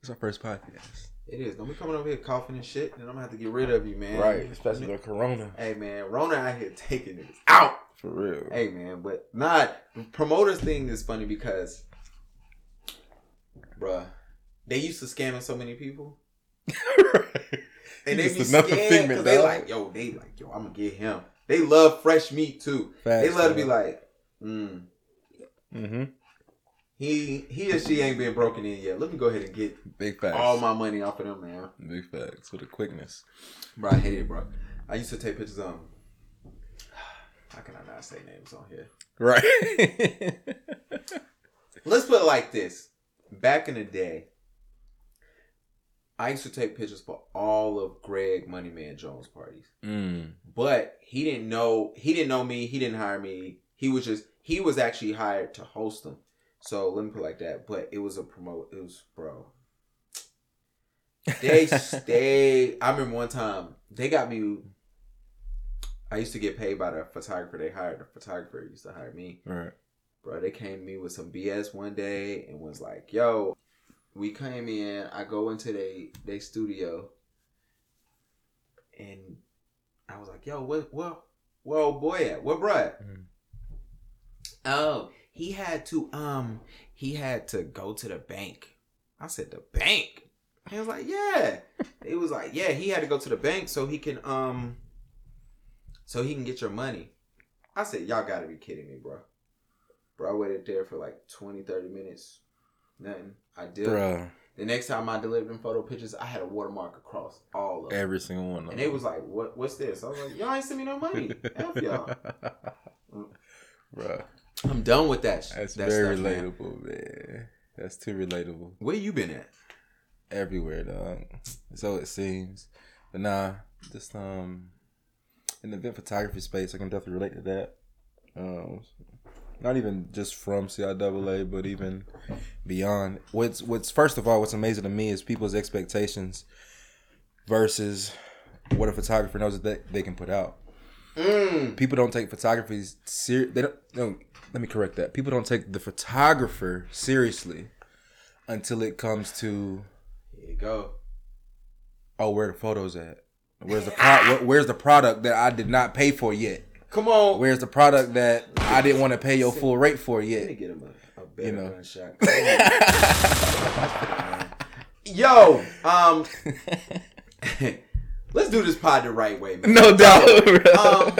It's our first podcast. It is. Don't be coming over here coughing and shit, and I'm gonna have to get rid of you, man. Right, especially the corona. Hey man, Rona out here taking it out. For real. Hey man, but not promoters thing is funny because, bruh, they used to scamming so many people, and they be scared because they like, yo, they like, yo, I'm gonna get him. They love fresh meat too. they love to be like, mm, Mm-hmm. He he or she ain't been broken in yet. Let me go ahead and get Big facts. all my money off of them, man. Big facts with the quickness. Bro, I hate it, bro. I used to take pictures of. How can I not say names on here? Right. Let's put it like this. Back in the day, I used to take pictures for all of Greg Moneyman Jones parties. mm. But he didn't know he didn't know me, he didn't hire me. He was just he was actually hired to host them. So let me put it like that. But it was a promote it was bro. They they I remember one time they got me I used to get paid by the photographer. They hired the photographer used to hire me Right. bro, they came to me with some BS one day and was like, "Yo, we came in. I go into they they studio, and I was like, "Yo, what what where old boy at? Where bro at?" Mhm. Oh, he had to um he had to go to the bank. I said the bank. He was like, "Yeah." It was like, "Yeah, he had to go to the bank so he can um so he can get your money." I said, "Y'all got to be kidding me, bro." Bro, I waited there for like 20, 30 minutes. Nothing. I did. Bro. The next time I delivered them photo pictures, I had a watermark across all of them. Every single one of them. And they was like, "What? What's this?" I was like, "Y'all ain't send me no money. F y'all." Bruh. I'm done with that. That's that very stuff, man. relatable, man. That's too relatable. Where you been at? Everywhere, dog. So it seems. But nah, just um in the event photography space, I can definitely relate to that. Um not even just from CIAA, but even beyond. What's what's first of all, what's amazing to me is people's expectations versus what a photographer knows that they, they can put out. Mm. People don't take photography ser- they don't no, let me correct that. People don't take the photographer seriously until it comes to Here you go. oh where the photos at? Where's the pro- where's the product that I did not pay for yet? Come on. Where's the product that I didn't want to pay your full rate for yet? Let me get him a, a better You know. gunshot. Yo, um, let's do this pod the right way, man. no doubt. Um,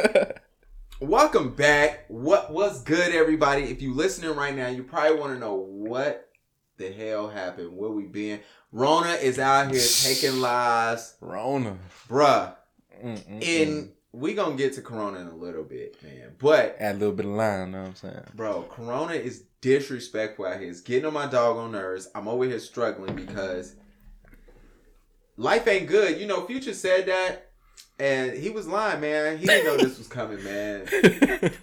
Welcome back. What what's good, everybody? If you listening right now, you probably want to know what the hell happened, where we been. Rona is out here taking lives, Rona. bruh. Mm-mm-mm. And we gonna get to Corona in a little bit, man. But add a little bit of line, know what I'm saying? bro, Corona is disrespectful out here. It's getting on my dog on nerves. I'm over here struggling because life ain't good. You know, Future said that, and he was lying, man. He didn't know this was coming, man.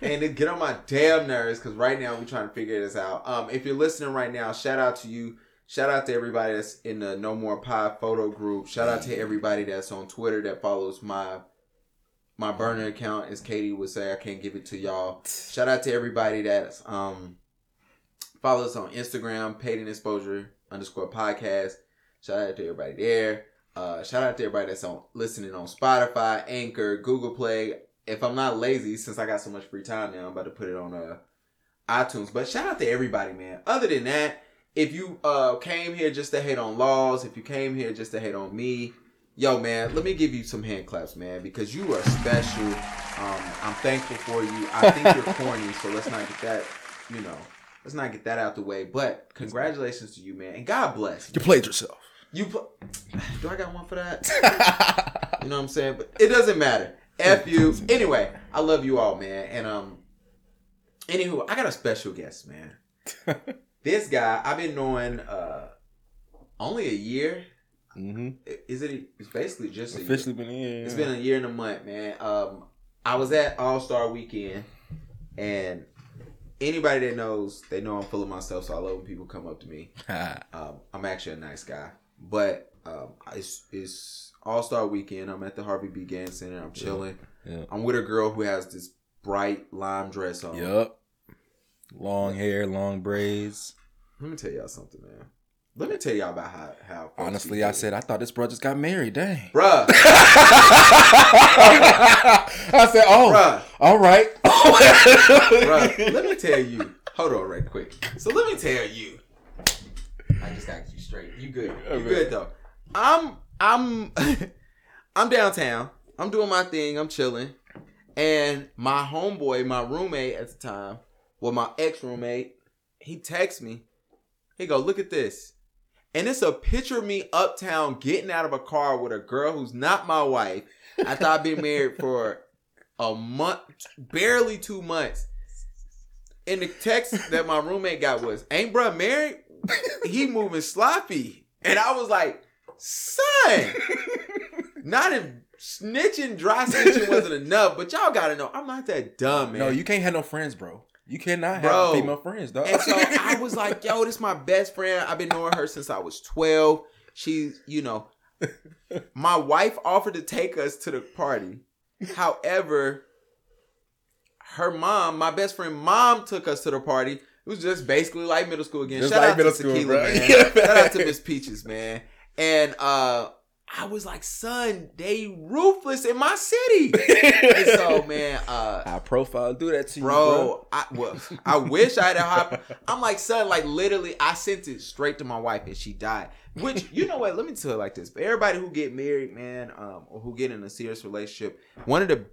and it get on my damn nerves because right now we're trying to figure this out. Um, if you're listening right now, shout out to you. Shout out to everybody that's in the No More Pod photo group. Shout out to everybody that's on Twitter that follows my my burner account. As Katie would say, I can't give it to y'all. Shout out to everybody that's um follows on Instagram, paid in exposure underscore podcast. Shout out to everybody there. Uh, shout out to everybody that's on listening on Spotify, Anchor, Google Play. If I'm not lazy, since I got so much free time now, I'm about to put it on uh iTunes. But shout out to everybody, man. Other than that, if you uh came here just to hate on laws, if you came here just to hate on me, yo man, let me give you some hand claps, man, because you are special. Um, I'm thankful for you. I think you're corny, so let's not get that, you know, let's not get that out the way. But congratulations to you, man, and God bless. you played yourself. You pl- do I got one for that? You know what I'm saying? But it doesn't matter. F you. Anyway, I love you all, man. And um, anywho, I got a special guest, man. This guy I've been knowing uh only a year. mm-hmm. Is it? It's basically just a year. Officially been here. It's been a year and a month, man. Um, I was at All Star Weekend, and anybody that knows, they know I'm full of myself. So I love when people come up to me. Um, I'm actually a nice guy, but um, it's it's All Star Weekend. I'm at the Harvey B. Gantt Center. I'm chilling. yeah. I'm with a girl who has this bright lime dress on. Yep. Long hair, long braids. Let me tell y'all something, man. Let me tell y'all about how how. Honestly, I said I thought this bro just got married. Dang. bruh, I said, oh, bruh, all right. bruh. Let me tell you. Hold on, right quick. So let me tell you. I just got you straight. You good? You Okay. good though. I'm I'm I'm downtown. I'm doing my thing. I'm chilling, and my homeboy, my roommate at the time, well, my ex roommate, he texts me. He go, look at this. And it's a picture of me uptown getting out of a car with a girl who's not my wife. I thought I've been married for a month, barely two months. And the text that my roommate got was, ain't bruh married? He moving sloppy. And I was like, son, not if snitching, dry snitching wasn't enough, but y'all gotta know, I'm not that dumb, man. No, you can't have no friends, bro. You cannot have Bro. female friends, dog. And so I was like, yo, this is my best friend. I've been knowing her since I was 12. She's, you know, my wife offered to take us to the party. However, her mom, my best friend mom, took us to the party. It was just basically like middle school again. Just Shout like out middle to school, Tequila, bro. man. Yeah, Shout out to. Miss Peaches, man. And uh I was like, son, they ruthless in my city. and so, man, uh High profile, do that to you, bro. I well, I wish I had a hot. I'm like, son, like literally, I sent it straight to my wife and she died. Which you know what? Let me tell you like this. For everybody who get married, man, um, or who get in a serious relationship, one of the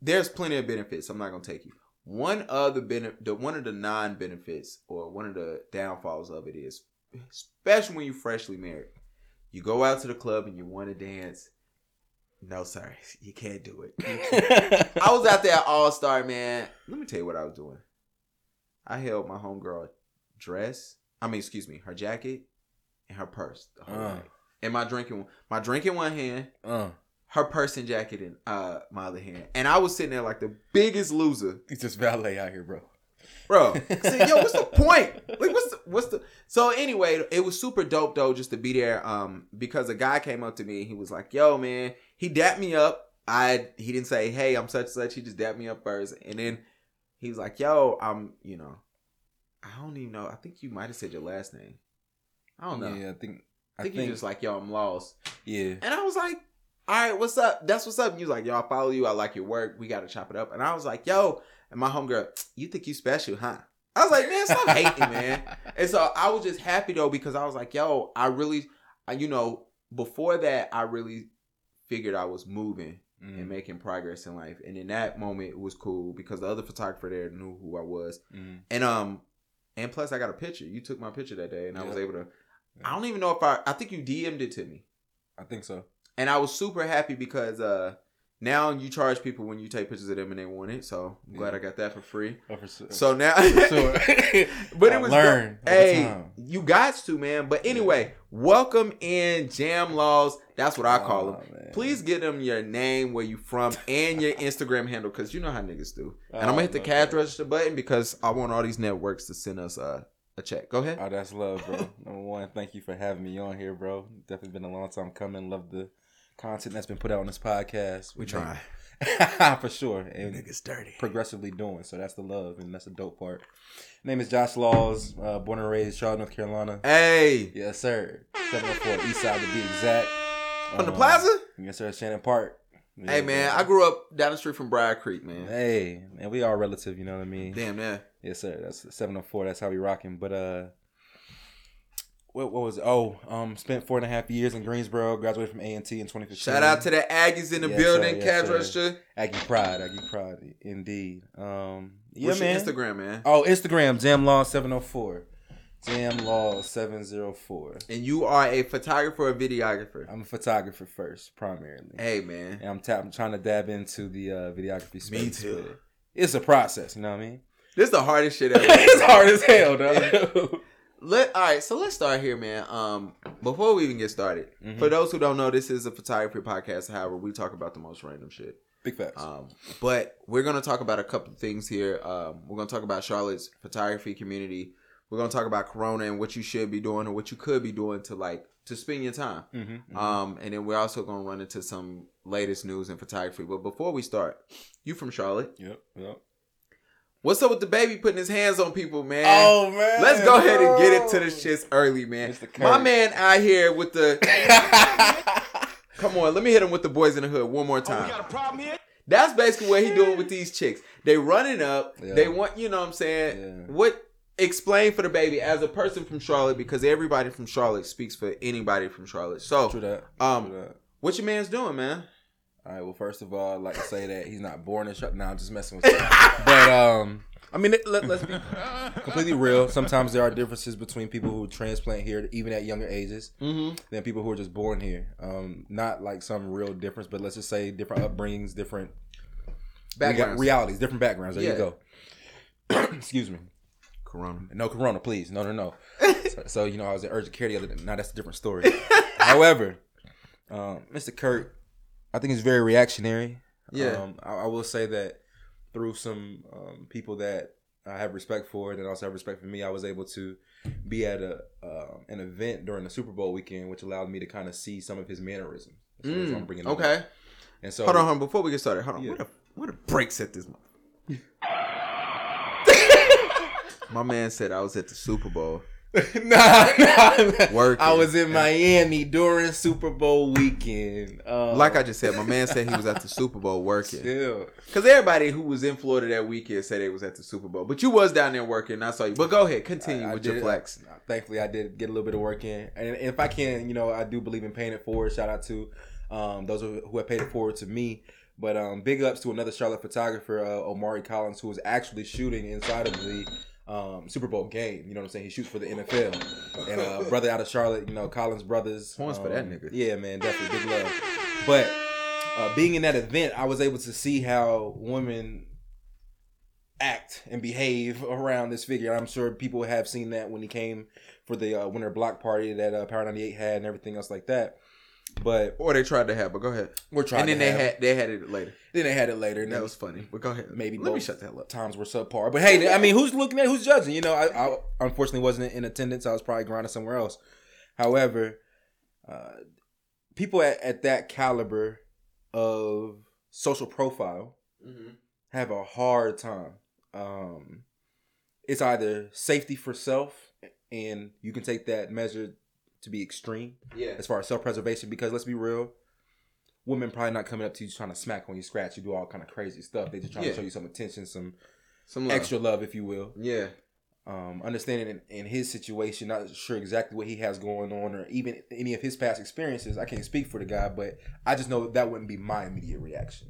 there's plenty of benefits. I'm not gonna take you. One of the benefit, the one of the non benefits, or one of the downfalls of it is, especially when you're freshly married, you go out to the club and you want to dance. No, sorry, you can't do it. Can't. I was out there at All Star, man. Let me tell you what I was doing. I held my homegirl dress. I mean, excuse me, her jacket and her purse. The whole Uh. night. And my drinking, my drink in one hand, uh, her purse and jacket in uh my other hand. And I was sitting there like the biggest loser, he's just valet out here, bro. bro. I said, yo, what's the point? Like, what's the what's the? So anyway, it was super dope though, just to be there. Um, because a guy came up to me and he was like, "Yo, man," he dapped me up. I he didn't say, "Hey, I'm such and such." He just dapped me up first, and then he was like, "Yo, I'm," you know, I don't even know. I think you might have said your last name. I don't know. Yeah, I think. I think, you just like, "Yo, I'm lost," yeah. and I was like. All right, what's up? That's what's up. And he was like, yo, I follow you. I like your work. We got to chop it up. And I was like, yo, and my homegirl, you think you special, huh? I was like, man, stop hating, man. And so I was just happy though because I was like, yo, I really, I, you know, before that, I really figured I was moving and Mm, making progress in life. And in that moment, it was cool because the other photographer there knew who I was. mm. And um, and plus I got a picture. You took my picture that day, and I was able to. I don't even know if I. I think you DM'd it to me, I think so. And I was super happy because uh, now you charge people when you take pictures of them and they want it. So I'm glad Yeah. I got that for free. Oh, for sure. So now, but I it was learn Hey, you got to man. But anyway, welcome in Jam Laws. That's what I call them. Man. Please give them your name, where you from, and your Instagram handle, because you know how niggas do. And I'm Oh, gonna hit the cash register button because I want all these networks to send us uh, a check. Go ahead. Oh, that's love, bro. Number one, thank you for having me on here, bro. Definitely been a long time coming. Love the content that's been put out on this podcast. We try. for sure. And Niggas dirty. progressively doing. So that's the love, and that's the dope part. Name is Josh Laws, uh, born and raised Charlotte, North Carolina. Hey, Yes, sir. 704 East Side to be exact. from the Um, plaza. Yes, sir. Shannon Park. Hey man. I grew up down the street from Briar Creek, man. Hey, and we all relative, you know what I mean? Damn, yeah. Yes, sir. That's 704. That's how we rocking. But uh what, what was it? Oh, um, spent four and a half years in Greensboro. Graduated from A and T in 2015. Shout out to the Aggies in the Yes, building, sir, yes, sir. Aggie Pride. Aggie Pride, indeed. Um, yeah, What's man. your Instagram, man? Oh, Instagram. Jam Law 704. Jam Law 704. And you are a photographer or videographer. I'm a photographer first, primarily. Hey man, And I'm, tap- I'm trying to dab into the uh, videography space. Me too. It's a process, you know what I mean? this is the hardest shit ever. it's hard as hell, dog. Let all right, so let's start here, man. Um, before we even get started, Mhm. for those who don't know, this is a photography podcast. However, we talk about the most random shit. Big facts. Um, but we're gonna talk about a couple things here. Um, we're gonna talk about Charlotte's photography community. We're gonna talk about Corona and what you should be doing or what you could be doing to like to spend your time. mm-hmm. Um, and then we're also gonna run into some latest news in photography. But before we start, you from Charlotte? yep, yep. What's up with DaBaby putting his hands on people, man? Oh man. Let's go ahead and get it to the shits early, man. My man out here with the. Come on, let me hit him with the boys in the hood one more time. You got a problem here? That's basically what he doing with these chicks. They running up. Yeah. They want, you know what I'm saying? Yeah. What explain for DaBaby as a person from Charlotte because everybody from Charlotte speaks for anybody from Charlotte. So, True that. Um, True that. what your man's doing, man? All right. Well, first of all, I'd like to say that he's not born in Charlotte. Nah, I'm just messing with you. but um, I mean, let, let's be completely real. Sometimes there are differences between people who transplant here, even at younger ages, Mm-hmm. than people who are just born here. Um, not like some real difference, but let's just say different upbringings, different Backgrounds. realities, different backgrounds. There Yeah. you go. Excuse me. Corona. No corona, please. No, no, no. so, so, you know, I was in urgent care the other day. Now that's a different story. However, um, Mr. Kirk, I think it's very reactionary. Yeah. Um, I, I will say that through some um, people that I have respect for and also have respect for me, I was able to be at a uh, an event during the Super Bowl weekend, which allowed me to kind of see some of his mannerisms. That's what I'm bringing it up. Mm, okay. And so, Hold on, hold on. Before we get started, hold on. Yeah. What a what a brakes at this. My man said I was at the Super Bowl. nah, nah, Working. I was in Miami during Super Bowl weekend. Um, Like I just said, my man said he was at the Super Bowl working. Because everybody who was in Florida that weekend said they was at the Super Bowl. But you was down there working. I saw you. But go ahead, continue I- I with your flex. I- thankfully, I did get a little bit of work in, and if I can, you know, I do believe in paying it forward. Shout out to um, those who who have paid it forward to me. But um, big ups to another Charlotte photographer, uh, Omari Collins, who was actually shooting inside of the um, Super Bowl game. You know what I'm saying? He shoots for the NFL. And uh, brother out of Charlotte, you know, Collins brothers. Points for that nigga. Yeah, man, definitely big love. But uh, being in that event, I was able to see how women act and behave around this figure. I'm sure people have seen that when he came for the uh, winter block party that uh, Power 98 had and everything else like that. But Or they tried to have, but go ahead. we're trying. And then they have- had they had it later. then they had it later. And That was funny. But go ahead. maybe let me shut the hell up. times were subpar. But hey, I mean, who's looking at who's judging? You know, I, I unfortunately wasn't in attendance. I was probably grinding somewhere else. However, uh, people at, at that caliber of social profile have a hard time. Um, it's either safety for self, and you can take that measure to be extreme Yeah. as far as self preservation. Because let's be real, women probably not coming up to you trying to smack when you, scratch you, do all kind of crazy stuff. They just trying Yeah. to show you some attention, some Some love. extra love, if you will. Yeah. Um, understanding in, in his situation, not sure exactly what he has going on, or even any of his past experiences. I can't speak for the guy, but I just know that wouldn't be my immediate reaction.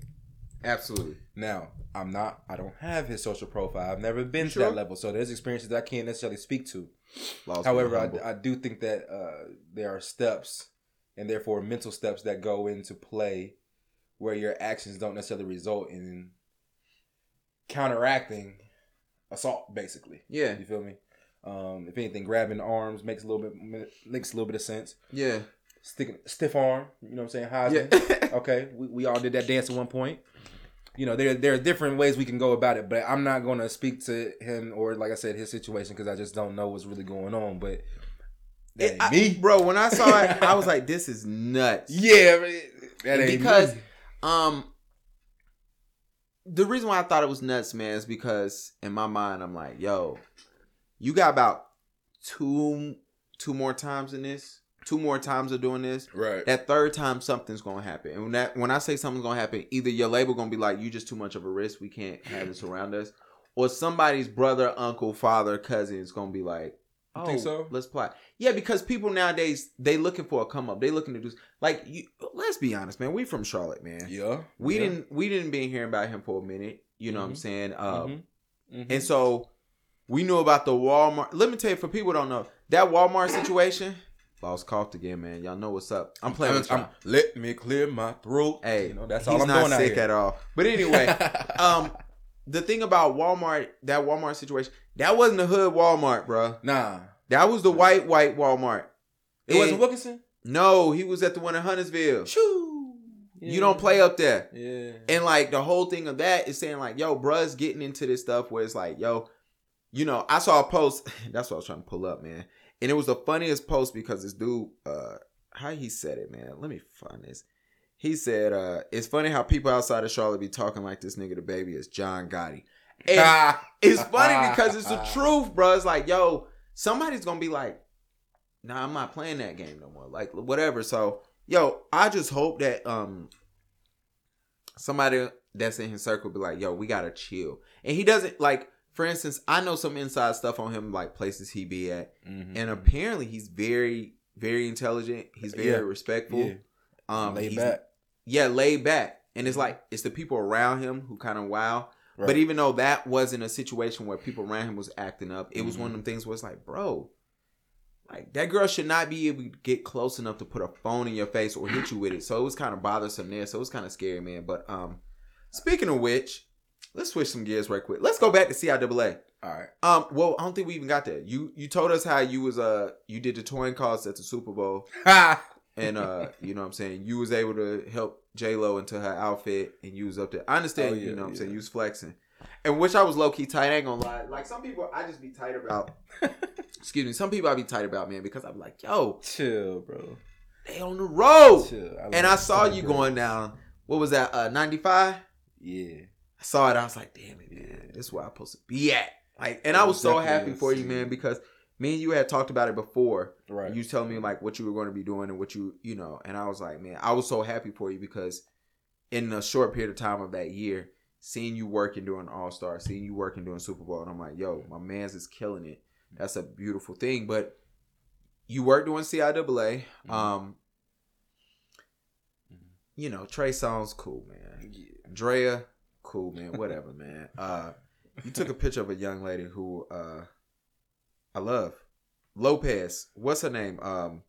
Absolutely. Now, I'm not. I don't have his social profile. I've never been You to sure? that level, so there's experiences that I can't necessarily speak to. Lost However. I, I do think that uh, there are steps, and therefore mental steps that go into play, where your actions don't necessarily result in counteracting assault. Basically, yeah. you feel me? Um, if anything, grabbing arms makes a little bit makes a little bit of sense. Yeah. Sticking stiff arm, you know what I'm saying? Yeah. Okay, we, we all did that dance at one point. You know, there there are different ways we can go about it, but I'm not going to speak to him or, like I said, his situation because I just don't know what's really going on. But that It- I- me, bro, when I saw it, I was like, this is nuts. Yeah, that ain't because me. um the reason why I thought it was nuts, man, is because in my mind I'm like, yo, you got about two two more times in this, two more times of doing this. right. That third time something's gonna happen. And when that when I say something's gonna happen, either your label gonna be like, you just too much of a risk, we can't have this around us. Or somebody's brother, uncle, father, cousin is gonna be like, Oh, think so? let's plot. Yeah, because people nowadays they looking for a come up. They looking to do like you. Let's be honest, man. We from Charlotte, man. Yeah, We yeah. didn't we didn't been hearing about him for a minute. You know what I'm Mhm. saying? Uh, Mhm. Mhm. And so we knew about the Walmart. Let me tell you, for people who don't know that Walmart situation. Lost coughed again, man. Y'all know what's up. I'm playing I'm, with y'all. I'm- let me clear my throat. Hey, you know that's all I'm not doing sick at all. But anyway, um, the thing about Walmart, that Walmart situation, that wasn't the hood Walmart, bro. nah, That was the white white Walmart. it wasn't Wilkinson. No, he was at the one in Huntersville. Shoo. You don't play up there. Yeah. And like the whole thing of that is saying like, yo, bruh's getting into this stuff where it's like, yo, you know, I saw a post. That's what I was trying to pull up, man. And it was the funniest post because this dude, uh, how he said it, man. Let me find this. He said, uh, it's funny how people outside of Charlotte be talking like this nigga DaBaby is John Gotti. And it's funny because it's the truth, bro. It's like, yo, somebody's gonna be like, nah, I'm not playing that game no more. Like whatever. So, yo, I just hope that um somebody that's in his circle be like, yo, we gotta chill. And he doesn't like, for instance, I know some inside stuff on him, like places he be at, Mhm. and apparently he's very, very intelligent. He's very Yeah. respectful. yeah, Um, laid back. yeah, laid back. And it's like it's the people around him who kind of wow. Right. But even though that wasn't a situation where people around him was acting up, it was Mm-hmm. one of them things where it's like, bro, like that girl should not be able to get close enough to put a phone in your face or hit you with it. So it was kind of bothersome there. So it was kind of scary, man. But um, speaking of which, let's switch some gears right quick. Let's go back to CIAA. all right. Um, well, I don't think we even got there. You you told us how you was uh you did the touring calls at the Super Bowl Ha! and uh, you know what I'm saying, you was able to help J Lo into her outfit and you was up there. I understand, Oh, you know what I'm saying, you was flexing. And which I was low key tight, I ain't gonna lie. Like some people I just be tight about excuse me, some people I be tight about, man, because I'm like, yo, Chill, bro. they on the road. Chill. And I saw you bro. going down, what was that, uh 95? Yeah. I saw it, I was like, damn it, man, this is where I'm supposed to be at. Like and I was so happy for you, man, because me and you had talked about it before. Right. You telling me like what you were going to be doing and what you you know, and I was like, man, I was so happy for you because in a short period of time of that year, seeing you working doing All Star, seeing you working doing Super Bowl, and I'm like, yo, my man's is killing it. That's a beautiful thing. But you work doing CIAA. Mhm. Um, Mhm. you know, Trey Songz cool, man. yeah. Drea, cool, man. Whatever, man. Uh, you took a picture of a young lady who uh, I love, Lopez. What's her name? Um,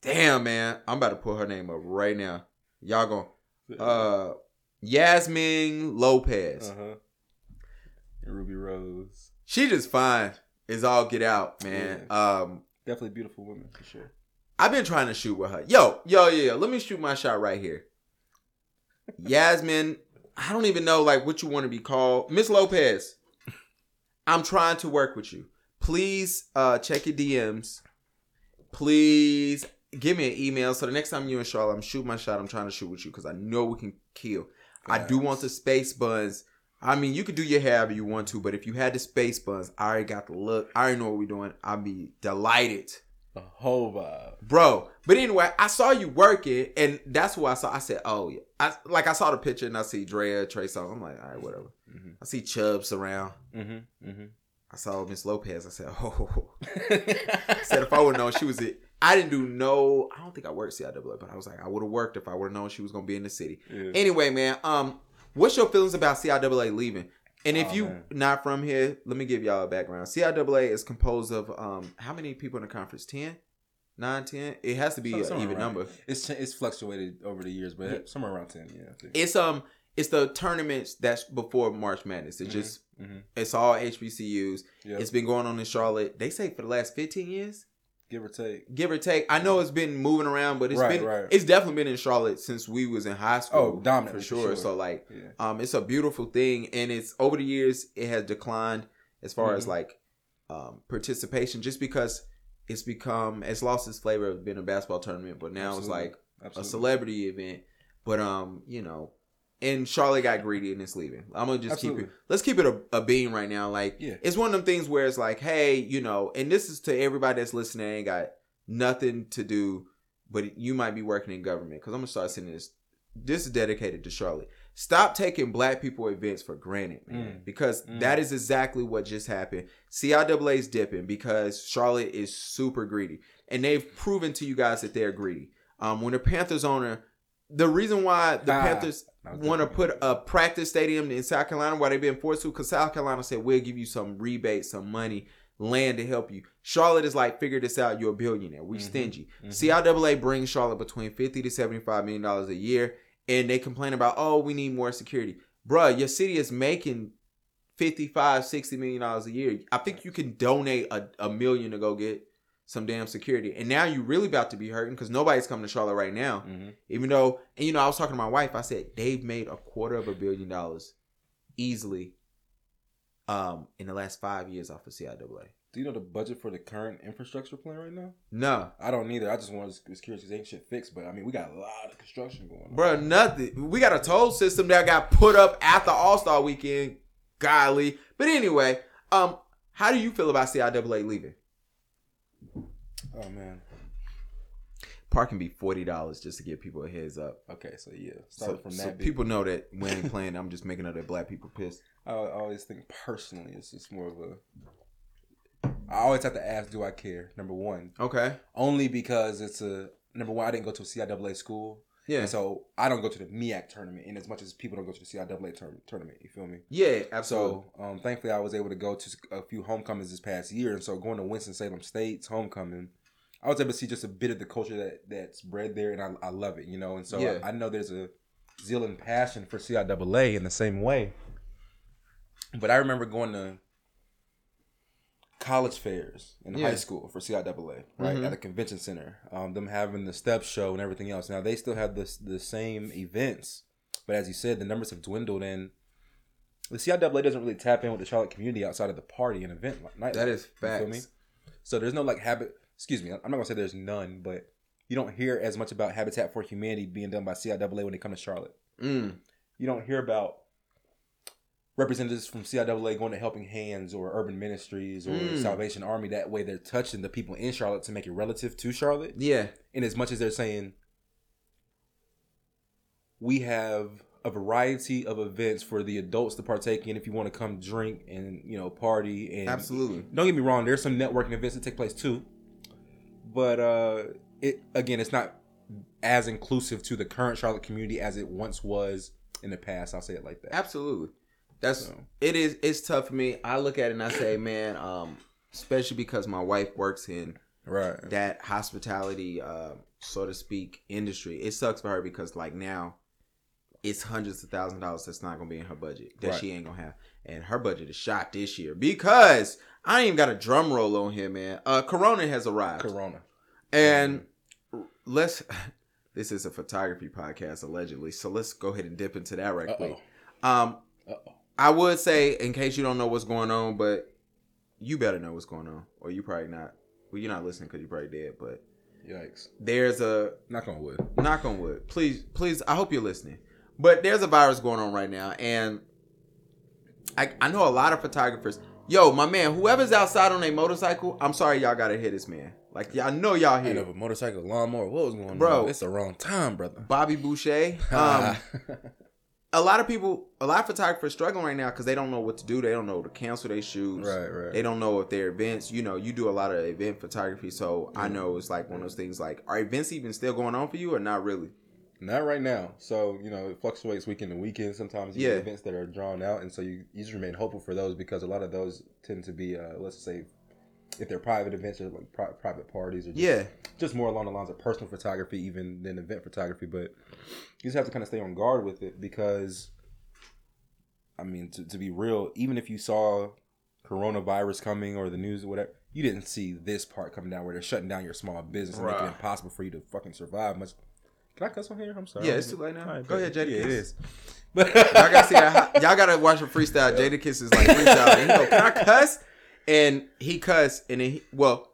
damn, man. I'm about to put her name up right now. Y'all going uh, Yasmine Lopez. Uh-huh. And Ruby Rose. She just fine. Is all get out, man. Um, Definitely beautiful woman for sure. I've been trying to shoot with her. Yo, yo, yeah. Let me shoot my shot right here. Yasmine, I don't even know like what you want to be called. Miss Lopez, I'm trying to work with you. Please uh check your DMs. Please give me an email. So the next time you're in Charlotte, I'm shooting my shot. I'm trying to shoot with you because I know we can kill. I do want the space buns. I mean, you could do your hair however you want to, but if you had the space buns, I already got the look. I already know what we're doing. I'd be delighted The whole vibe. bro. But anyway, I saw you working, and that's who I saw. I said, "Oh yeah," I like I saw the picture, and I see Drea, Trey Songz. I'm like, all right, whatever. Mm-hmm. I see Chubbs around. Mm-hmm. Mm-hmm. I saw Miss Lopez. I said, "Oh," I said if I would have known she was it. I didn't do no. I don't think I worked CIAA, but I was like, I would have worked if I would have known she was gonna be in the city. yeah. Anyway, man, um, what's your feelings about CIAA leaving? And if Oh, you man. not from here, let me give y'all a background. CIAA is composed of um how many people in the conference? 10? 9, 10? It has to be Some- an even number. It's it's fluctuated over the years, but Yeah. somewhere around ten. Yeah. I think. It's um it's the tournaments that's before March Madness. It's Mhm. just Mhm. it's all HBCUs. Yeah. It's been going on in Charlotte. They say for the last 15 years, give or take. give or take. I know it's been moving around, but it's Right, been right. it's definitely been in Charlotte since we was in high school. Oh, dominant, for for sure. sure. So like Yeah. um it's a beautiful thing and it's over the years it has declined as far as Mhm. like um participation just because it's become it's lost its flavor of being a basketball tournament, but now it's Absolutely. like a celebrity event. But um, you know, and Charlotte got greedy and it's leaving. I'm gonna just keep it. Let's keep it a, a beam right now. Like Yeah. it's one of them things where it's like, hey, you know, and this is to everybody that's listening. Ain't got nothing to do, but you might be working in government because I'm gonna start sending this. This is dedicated to Charlotte. Stop taking black people events for granted, man, Mm. because Mm. that is exactly what just happened. CIAA is dipping because Charlotte is super greedy, and they've proven to you guys that they're greedy. Um, when the Panthers owner, the reason why the Ah, Panthers want to put a practice stadium in South Carolina, why they've been forced to, because South Carolina said we'll give you some rebates, some money, land to help you. Charlotte is like, figure this out. You're a billionaire. We Mhm. stingy. Mhm. CIAA brings Charlotte between fifty to seventy-five million dollars a year, and they complain about, oh, we need more security, Bruh, Your city is making 55 60 million dollars a year. I think you can donate a, a million to go get some damn security. And now you're really about to be hurting because nobody's coming to Charlotte right now. Mhm. Even though, and you know, I was talking to my wife. I said they've made a quarter of a billion dollars easily um in the last five years off of CIAA. Do you know the budget for the current infrastructure plan right now? No, I don't either. I just wanted was curious because ain't shit fixed, but I mean we got a lot of construction going on. bro, nothing. We got a toll system that got put up after All Star Weekend. golly. But anyway, um, how do you feel about CIAA leaving? Oh man. Parking be forty dollars just to give people a heads up. Okay, so yeah. So, from so that. people know that ain't playing. I'm just making other black people pissed. I always think personally, it's just more of a. I always have to ask, do I care? Number one, Okay. only because it's a number one. I didn't go to a CIAA school, Yeah. and so I don't go to the MEAC tournament. In as much as people don't go to the CIAA tour- tournament, you feel me? yeah. Absolutely. So, um, thankfully, I was able to go to a few homecomings this past year, and so going to Winston Salem State's homecoming, I was able to see just a bit of the culture that that's bred there, and I, I love it, you know. And so Yeah. I, I know there's a zeal and passion for CIAA in the same way. But I remember going to college fairs in Yeah. high school for CIAA, right Mhm. at a convention center. Um, them having the step show and everything else. Now they still have the the same events, but as you said, the numbers have dwindled, and the CIAA doesn't really tap in with the Charlotte community outside of the party and event night. that is You feel me? facts. So there's no like habit. Excuse me. I'm not gonna say there's none, but you don't hear as much about Habitat for Humanity being done by CIAA when they come to Charlotte. Mm. You don't hear about representatives from CIAA going to Helping Hands or Urban Ministries or Mm. Salvation Army. That way, they're touching the people in Charlotte to make it relative to Charlotte. Yeah. In as much as they're saying, we have a variety of events for the adults to partake in if you want to come drink and you know party and Absolutely. don't get me wrong there's some networking events that take place too but uh it again it's not as inclusive to the current charlotte community as it once was in the past i'll say it like that Absolutely. That's So. it is it's tough for me. I look at it and I say, man, um, especially because my wife works in right that hospitality, uh, so to speak, industry. It sucks for her because like now, it's hundreds of thousand dollars that's not gonna be in her budget that Right. she ain't gonna have, and her budget is shot this year because I ain't even got a drum roll on here, man. Uh, Corona has arrived, corona and let's. This is a photography podcast allegedly, so let's go ahead and dip into that right quick. Uh-oh. Um, Uh-oh. I would say, in case you don't know what's going on, but you better know what's going on, or you probably not. Well, you're not listening because you're probably dead. But yikes there's a knock on wood knock on wood. Please, please. I hope you're listening. But there's a virus going on right now, and I I know a lot of photographers. Yo, my man, whoever's outside on a motorcycle, I'm sorry y'all gotta hit this man. Like y'all know y'all hear of a motorcycle lawnmower what was going Bro. on Bro, it's the wrong time brother Bobby Boucher. Um, a lot of people, a lot of photographers struggling right now because they don't know what to do. They don't know to cancel their shoots. right right They don't know if their events. You know, you do a lot of event photography, so I Mm. know it's like one of those things. Like, are events even still going on for you, or not really? Not right now. So, you know, it fluctuates weekend to weekend. Sometimes you Yeah. events that are drawn out. And so you, you just remain hopeful for those because a lot of those tend to be, uh, let's say, if they're private events or like pri- private parties or just, Yeah, just more along the lines of personal photography even than event photography. But you just have to kind of stay on guard with it because, I mean, to, to be real, even if you saw coronavirus coming or the news or whatever, you didn't see this part coming down where they're shutting down your small business and making it impossible for you to fucking survive. Much. Can I cuss on here? I'm sorry. Yeah, it's too late now. All Go ahead, bet. Jadakiss. Yeah, it is. But y'all gotta see that. Y'all gotta watch a freestyle. Jadakiss is like freestyle. And he go, "Can I cuss?" And he cuss, and then he well,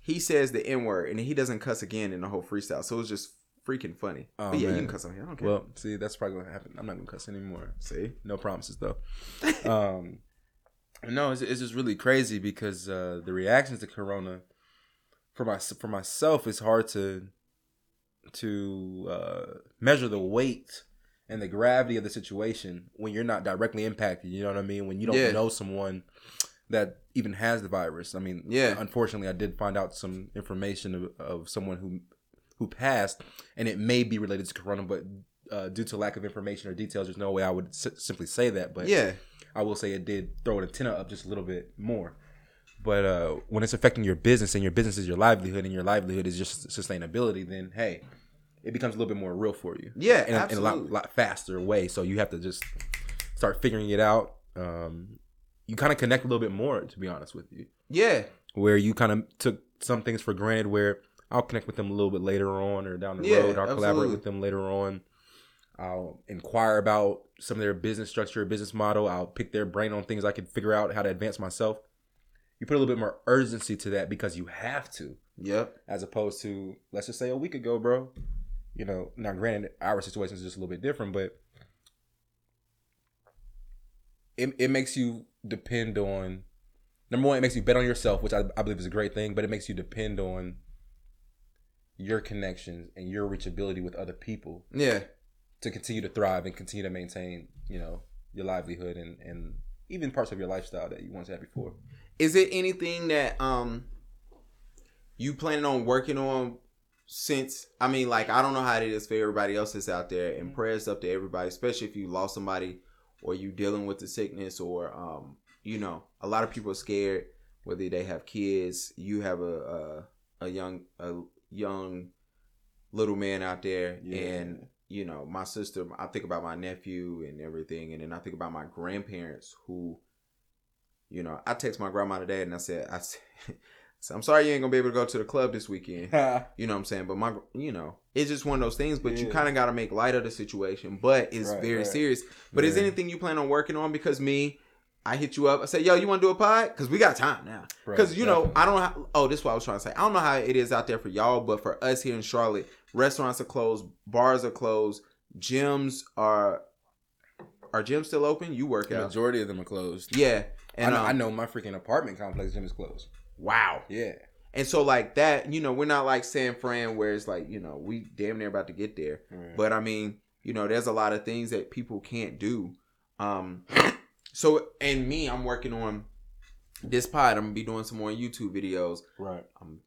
he says the n word, and he doesn't cuss again in the whole freestyle. So it was just freaking funny. Oh, but yeah, man. you can cuss on here. I don't care. well, see, that's probably gonna happen. I'm not gonna cuss anymore. see, No promises though. um, no, it's, it's just really crazy because uh, the reactions to Corona for my for myself it's hard to to uh, measure the weight and the gravity of the situation when you're not directly impacted. You know what I mean? When you don't Yeah. know someone that even has the virus. I mean, Yeah. Unfortunately, I did find out some information of, of someone who who passed, and it may be related to Corona, but uh, due to lack of information or details, there's no way I would s- simply say that. But yeah, I will say it did throw an antenna up just a little bit more. But uh, when it's affecting your business and your business is your livelihood and your livelihood is just sustainability, then hey, it becomes a little bit more real for you. yeah, in a, in a lot, lot faster way. So you have to just start figuring it out. Um, you kind of connect a little bit more, to be honest with you, yeah, where you kind of took some things for granted. Where I'll connect with them a little bit later on or down the Yeah, road. I'll collaborate with them later on. I'll inquire about some of their business structure, business model. I'll pick their brain on things I can figure out how to advance myself. You put a little bit more urgency to that because you have to, yep, as opposed to let's just say a week ago, bro. You know, now granted, our situation is just a little bit different, but it, it makes you depend on number one, it makes you bet on yourself, which I, I believe is a great thing, but it makes you depend on your connections and your reachability with other people Yeah. to continue to thrive and continue to maintain, you know, your livelihood and, and even parts of your lifestyle that you once had before. Is it anything that um you planning on working on since I mean like I don't know how it is for everybody else that's out there and prayers up to everybody, especially if you lost somebody or you dealing with the sickness or um you know, a lot of people are scared whether they have kids, you have a a, a young a young little man out there and you know, my sister, I think about my nephew and everything, and then I think about my grandparents who, you know, I text my grandma today and I said, I said, I'm sorry you ain't gonna be able to go to the club this weekend. You know what I'm saying? But my, you know, it's just one of those things. But you kind of got to make light of the situation. But it's Right, very right. serious. But is anything you plan on working on? Because me, I hit you up. I say, yo, you want to do a pod? Because we got time now. Right, Because you know, definitely. I don't. Have, oh, this is what I was trying to say. I don't know how it is out there for y'all, but for us here in Charlotte, restaurants are closed, bars are closed, gyms are. Are gyms still open? You work The out. majority of them are closed. Yeah, and I, know, um, I know my freaking apartment complex gym is closed. Wow. Yeah. And so like that, you know, we're not like San Fran where it's like, you know, we damn near about to get there. But I mean, you know, there's a lot of things that people can't do. Um so and me, I'm working on this pod. I'm gonna be doing some more YouTube videos. right. I'm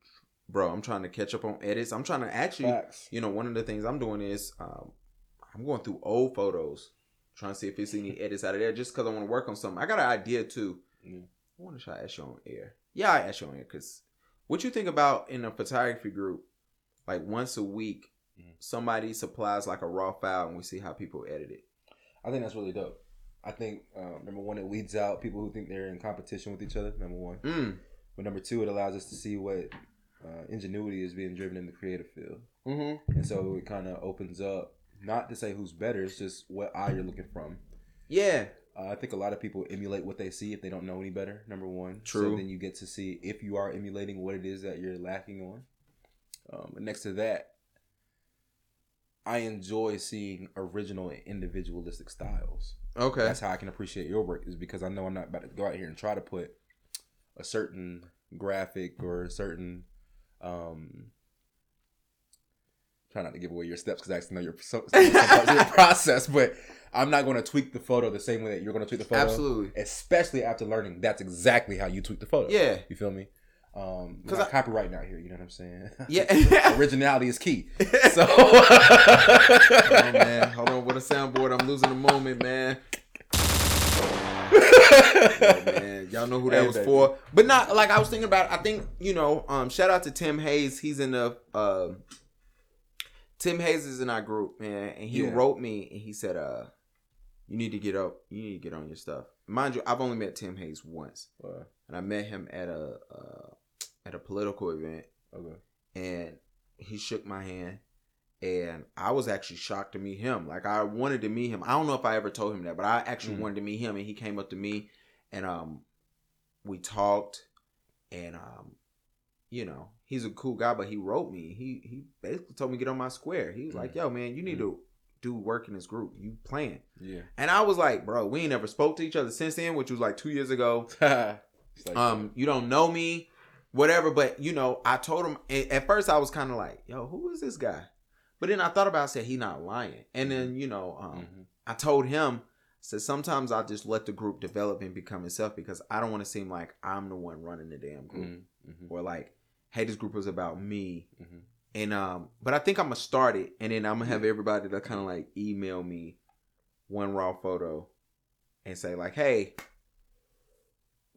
bro, I'm trying to catch up on edits. I'm trying to actually Facts. you know, one of the things I'm doing is um I'm going through old photos, trying to see if there's any edits out of there, just because I want to work on something. I got an idea too. Yeah. I wonder should I ask you on air? Yeah, I ask you on air because what you think about in a photography group, like once a week, Mhm. somebody supplies like a raw file and we see how people edit it. I think that's really dope. I think um, number one, it weeds out people who think they're in competition with each other. Number one, Mm. but number two, it allows us to see what uh, ingenuity is being driven in the creative field, Mm-hmm. and so it kind of opens up not to say who's better, it's just what eye you're looking from. Yeah. Uh, I think a lot of people emulate what they see if they don't know any better. Number one, True. So then you get to see if you are emulating what it is that you're lacking on. Um, next to that, I enjoy seeing original and individualistic styles. Okay. That's how I can appreciate your work is because I know I'm not about to go out here and try to put a certain graphic or a certain um try not to give away your steps because I actually know your, so, your process, but I'm not going to tweak the photo the same way that you're going to tweak the photo. Absolutely. Especially after learning that's exactly how you tweak the photo. Yeah. You feel me? Um, 'Cause because I- copyright out here, you know what I'm saying? Yeah. Originality is key. So, oh man, hold on. with a soundboard. I'm losing the moment, man. Oh, man. Y'all know who that Hey, was baby. for. But not like I was thinking about I think, you know, um, shout out to Tim Hayes. He's in the uh Tim Hayes is in our group, man, and he Yeah. wrote me and he said, uh, you need to get up, you need to get on your stuff. Mind you, I've only met Tim Hayes once. Uh, And I met him at a uh, at a political event okay. and he shook my hand and I was actually shocked to meet him. Like I wanted to meet him. I don't know if I ever told him that, but I actually Mm. wanted to meet him and he came up to me and um we talked and um you know, he's a cool guy, but he wrote me. He he basically told me to get on my square. He was like, Mm. "Yo, man, you need to do work in this group. You playing." Yeah. And I was like, "Bro, we ain't never spoke to each other since then, which was like 2 years ago." Like, um, you don't know me, whatever. But you know, I told him at first I was kind of like, "Yo, who is this guy?" But then I thought about, it, I said, "He not lying." And then you know, um, mhm. I told him, said sometimes I just let the group develop and become itself because I don't want to seem like I'm the one running the damn group Mhm, mhm, or like, hey, this group was about me. mhm. And um, but I think I'm gonna start it, and then I'm gonna have everybody to kind of like email me one raw photo and say like, hey,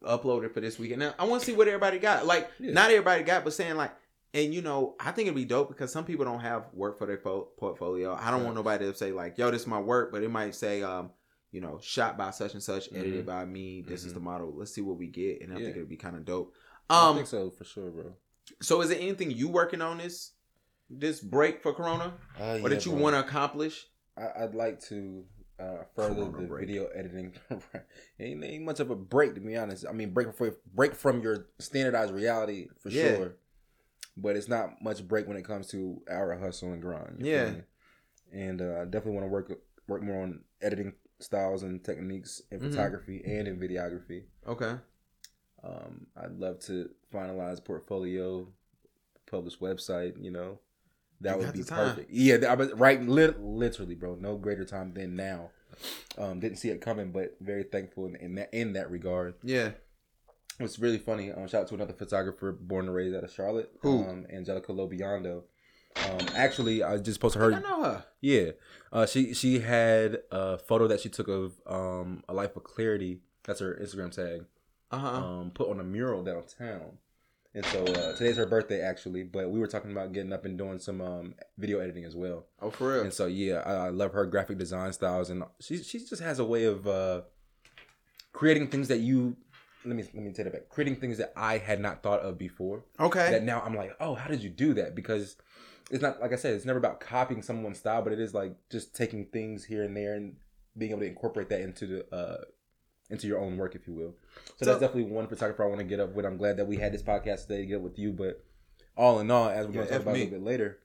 upload it for this weekend. Now I want to see what everybody got. Like, Yeah. not everybody got, but saying like, and you know, I think it'd be dope because some people don't have work for their fo- portfolio. I don't want nobody to say like, yo, this is my work, but it might say, um, you know, shot by such and such, edited Mhm. by me. This is Mhm. the model. Let's see what we get, and I think it'd be kind of dope. I Um, think so for sure, bro. so is there anything you working on this this break for Corona, Uh, or that you want to accomplish? I, I'd like to uh, further Corona the break. video editing. ain't, ain't much of a break to be honest. I mean, break from break from your standardized reality for Yeah. sure, but it's not much break when it comes to our hustle and grind. Yeah. and uh, I definitely want to work work more on editing styles and techniques in Mhm. photography and in videography. Okay. Um, I'd love to finalize portfolio, publish website. You know, that You would be perfect. Yeah, I was right. Lit- literally, bro. No greater time than now. Um, didn't see it coming, but very thankful in, in that in that regard. Yeah. It's really funny. Um, shout out to another photographer born and raised out of Charlotte. Who? Um, Angelica Lobiondo. Um, actually, I just posted her. I know her. Yeah, uh, she she had a photo that she took of um, a life of clarity. That's her Instagram tag. Uh huh. Um, put on a mural downtown. And so uh, today's her birthday actually, but we were talking about getting up and doing some um, video editing as well. oh, for real. And so yeah, I, I love her graphic design styles, and she she just has a way of uh, creating things that you let me let me take it back, creating things that I had not thought of before. Okay. That now I'm like, oh, how did you do that? Because it's not like I said, it's never about copying someone's style, but it is like just taking things here and there and being able to incorporate that into the uh, into your own work, if you will. So, So- that's definitely one photographer I want to get up with. I'm glad that we had this podcast today to get up with you, but all in all, as we're going to talk about me. a little bit later,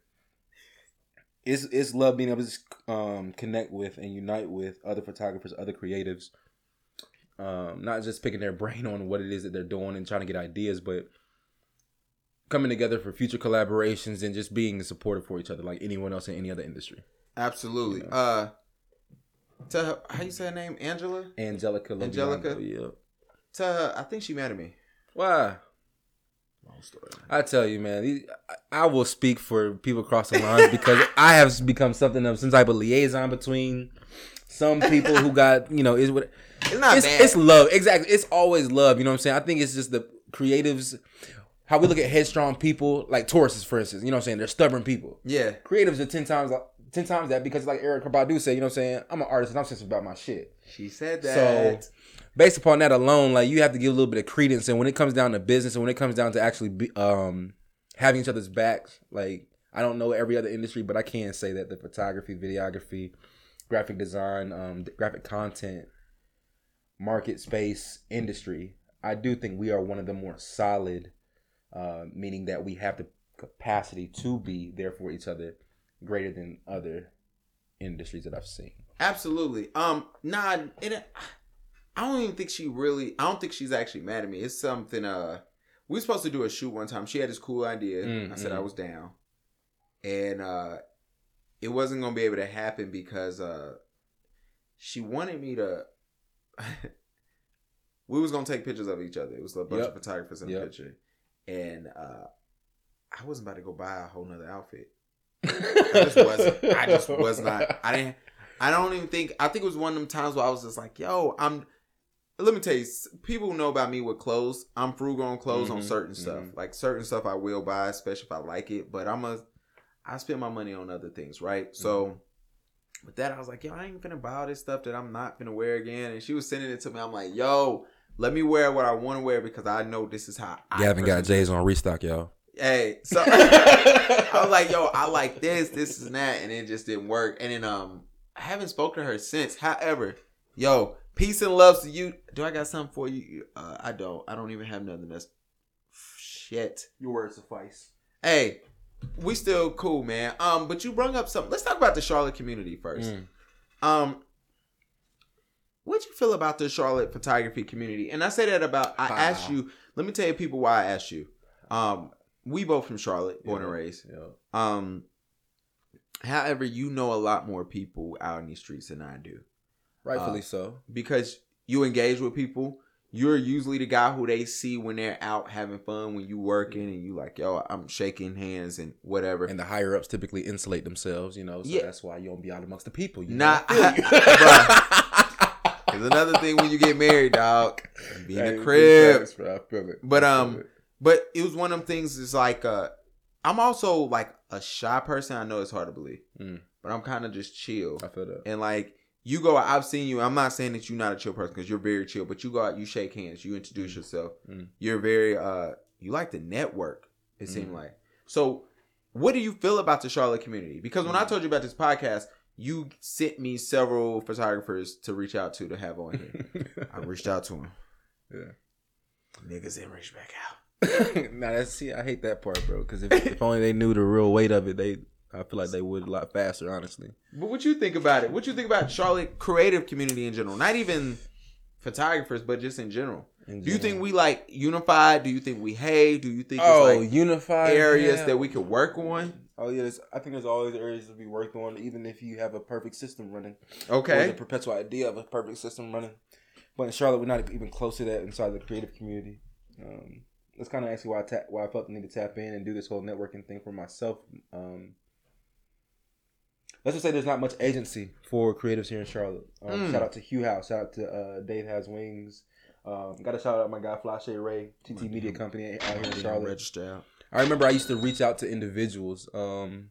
it's it's love being able to just, um, connect with and unite with other photographers, other creatives. Um, not just picking their brain on what it is that they're doing and trying to get ideas, but coming together for future collaborations and just being supportive for each other, like anyone else in any other industry. Absolutely. You Uh, tell her how you say her name, Angela. Angelica, Lobiondo, Angelica? yeah. Tell her I think she mad at me. Why? Long story. I tell you, man, I- I will speak for people crossing lines because I have become something of some type of liaison between some people who got, you know, is what It's not it's, bad. it's love. Exactly. It's always love. You know what I'm saying? I think it's just the creatives, how we look at headstrong people, like Tauruses, for instance. You know what I'm saying? They're stubborn people. yeah. Creatives are 10 times, 10 times that because, like Erykah Badu said, you know what I'm saying? I'm an artist and I'm serious about my shit. She said that. So, based upon that alone, like you have to give a little bit of credence. And when it comes down to business, and when it comes down to actually be, um having each other's backs, like I don't know every other industry, but I can say that the photography, videography, graphic design, um, graphic content, market space industry, I do think we are one of the more solid, uh, meaning that we have the capacity to be there for each other, greater than other industries that I've seen. Absolutely. Um, nah, it, I don't even think she really. I don't think she's actually mad at me. It's something. Uh, we were supposed to do a shoot one time. She had this cool idea. Mm, I said. I was down, and uh, it wasn't gonna be able to happen because uh, she wanted me to. we was gonna take pictures of each other. It was a bunch Yep. of photographers in Yep. the picture, and uh, I wasn't about to go buy a whole nother outfit. I just wasn't. I just was not. I didn't. I don't even think. I think it was one of them times where I was just like, "Yo, I'm." Let me tell you, people know about me with clothes. I'm frugal on clothes on Mhm, certain stuff. mhm. Like certain stuff, I will buy, especially if I like it. But I'm a, I spend my money on other things, right? So, with that, I was like, "Yo, I ain't gonna buy all this stuff that I'm not gonna wear again." And she was sending it to me. I'm like, "Yo, let me wear what I want to wear because I know this is how." I haven't got J's on restock, y'all. Hey, so I was like, yo, I like this, this and that, and it just didn't work. And then um I haven't spoken to her since. However, yo, peace and love to you. Do I got something for you? Uh, I don't. I don't even have nothing that's shit. Your words suffice. Hey, we still cool, man. Um, but you brought up something. Let's talk about the Charlotte community first. Mm. Um, what'd you feel about the Charlotte photography community? And I say that about I Wow. asked you. Let me tell you people why I asked you. Um, we both from Charlotte, born and raised. Yeah. Um, however, you know a lot more people out in these streets than I do Rightfully Uh, so. because you engage with people. You're usually the guy who they see when they're out having fun when you working and you like, yo, I'm shaking hands and whatever. And the higher ups typically insulate themselves, you know, so Yeah. that's why you don't be out amongst the people. You Nah, know? I feel bruh. you. There's another thing when you get married, dog. Be in the crib. facts, bro. I feel it. But, um. But it was one of them things. Is like, uh, I'm also like a shy person. I know it's hard to believe, Mm. but I'm kind of just chill. I feel that. And like you go, I've seen you. I'm not saying that you're not a chill person because you're very chill. But you go out, you shake hands, you introduce yourself. Mm. You're very, uh, you like to network. It seemed Mm. like. So, what do you feel about the Charlotte community? Because when I Mm. told you about this podcast, you sent me several photographers to reach out to to have on here. I reached out to them. Yeah. Niggas didn't reach back out. nah, that's see, I hate that part, bro. Because if, if only they knew the real weight of it, they I feel like they would a lot faster, honestly. But what you think about it? What you think about Charlotte creative community in general? Not even photographers, but just in general. In Do you think we like unified? Do you think we hate? Do you think oh it's like unified areas yeah. that we could work on? Oh yeah, I think there's always areas to be worked on, even if you have a perfect system running. Or Okay. the perpetual idea of a perfect system running. But in Charlotte, we're not even close to that inside the creative community. Um, that's kind of actually why I ta- why I felt the need to tap in and do this whole networking thing for myself. Um, let's just say there's not much agency for creatives here in Charlotte. Um, Mm. Shout out to Hue House. Shout out to uh, Dave Has Wings. Um, Got to shout out my guy Flashe Ray, TT Media Company out here in Charlotte. Register. I remember I used to reach out to individuals, um,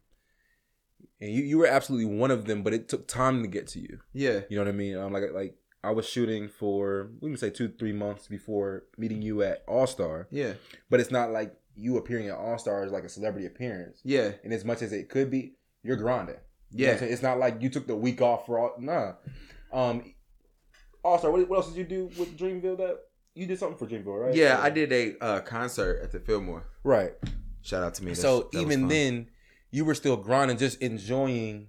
and you you were absolutely one of them, but it took time to get to you. Yeah. You know what I mean? Um, like like I was shooting for we can say two three months before meeting you at All Star, Yeah. but it's not like you appearing at All Star is like a celebrity appearance. Yeah. And as much as it could be, you're grinding. You know Yeah. it's not like you took the week off for all. Nah. Um, All Star. What, what else did you do with Dreamville? That you did something for Dreamville, right? Yeah, I did a uh, concert at the Fillmore. Right. Shout out to me. so That's- that was even then, you were still grinding, just enjoying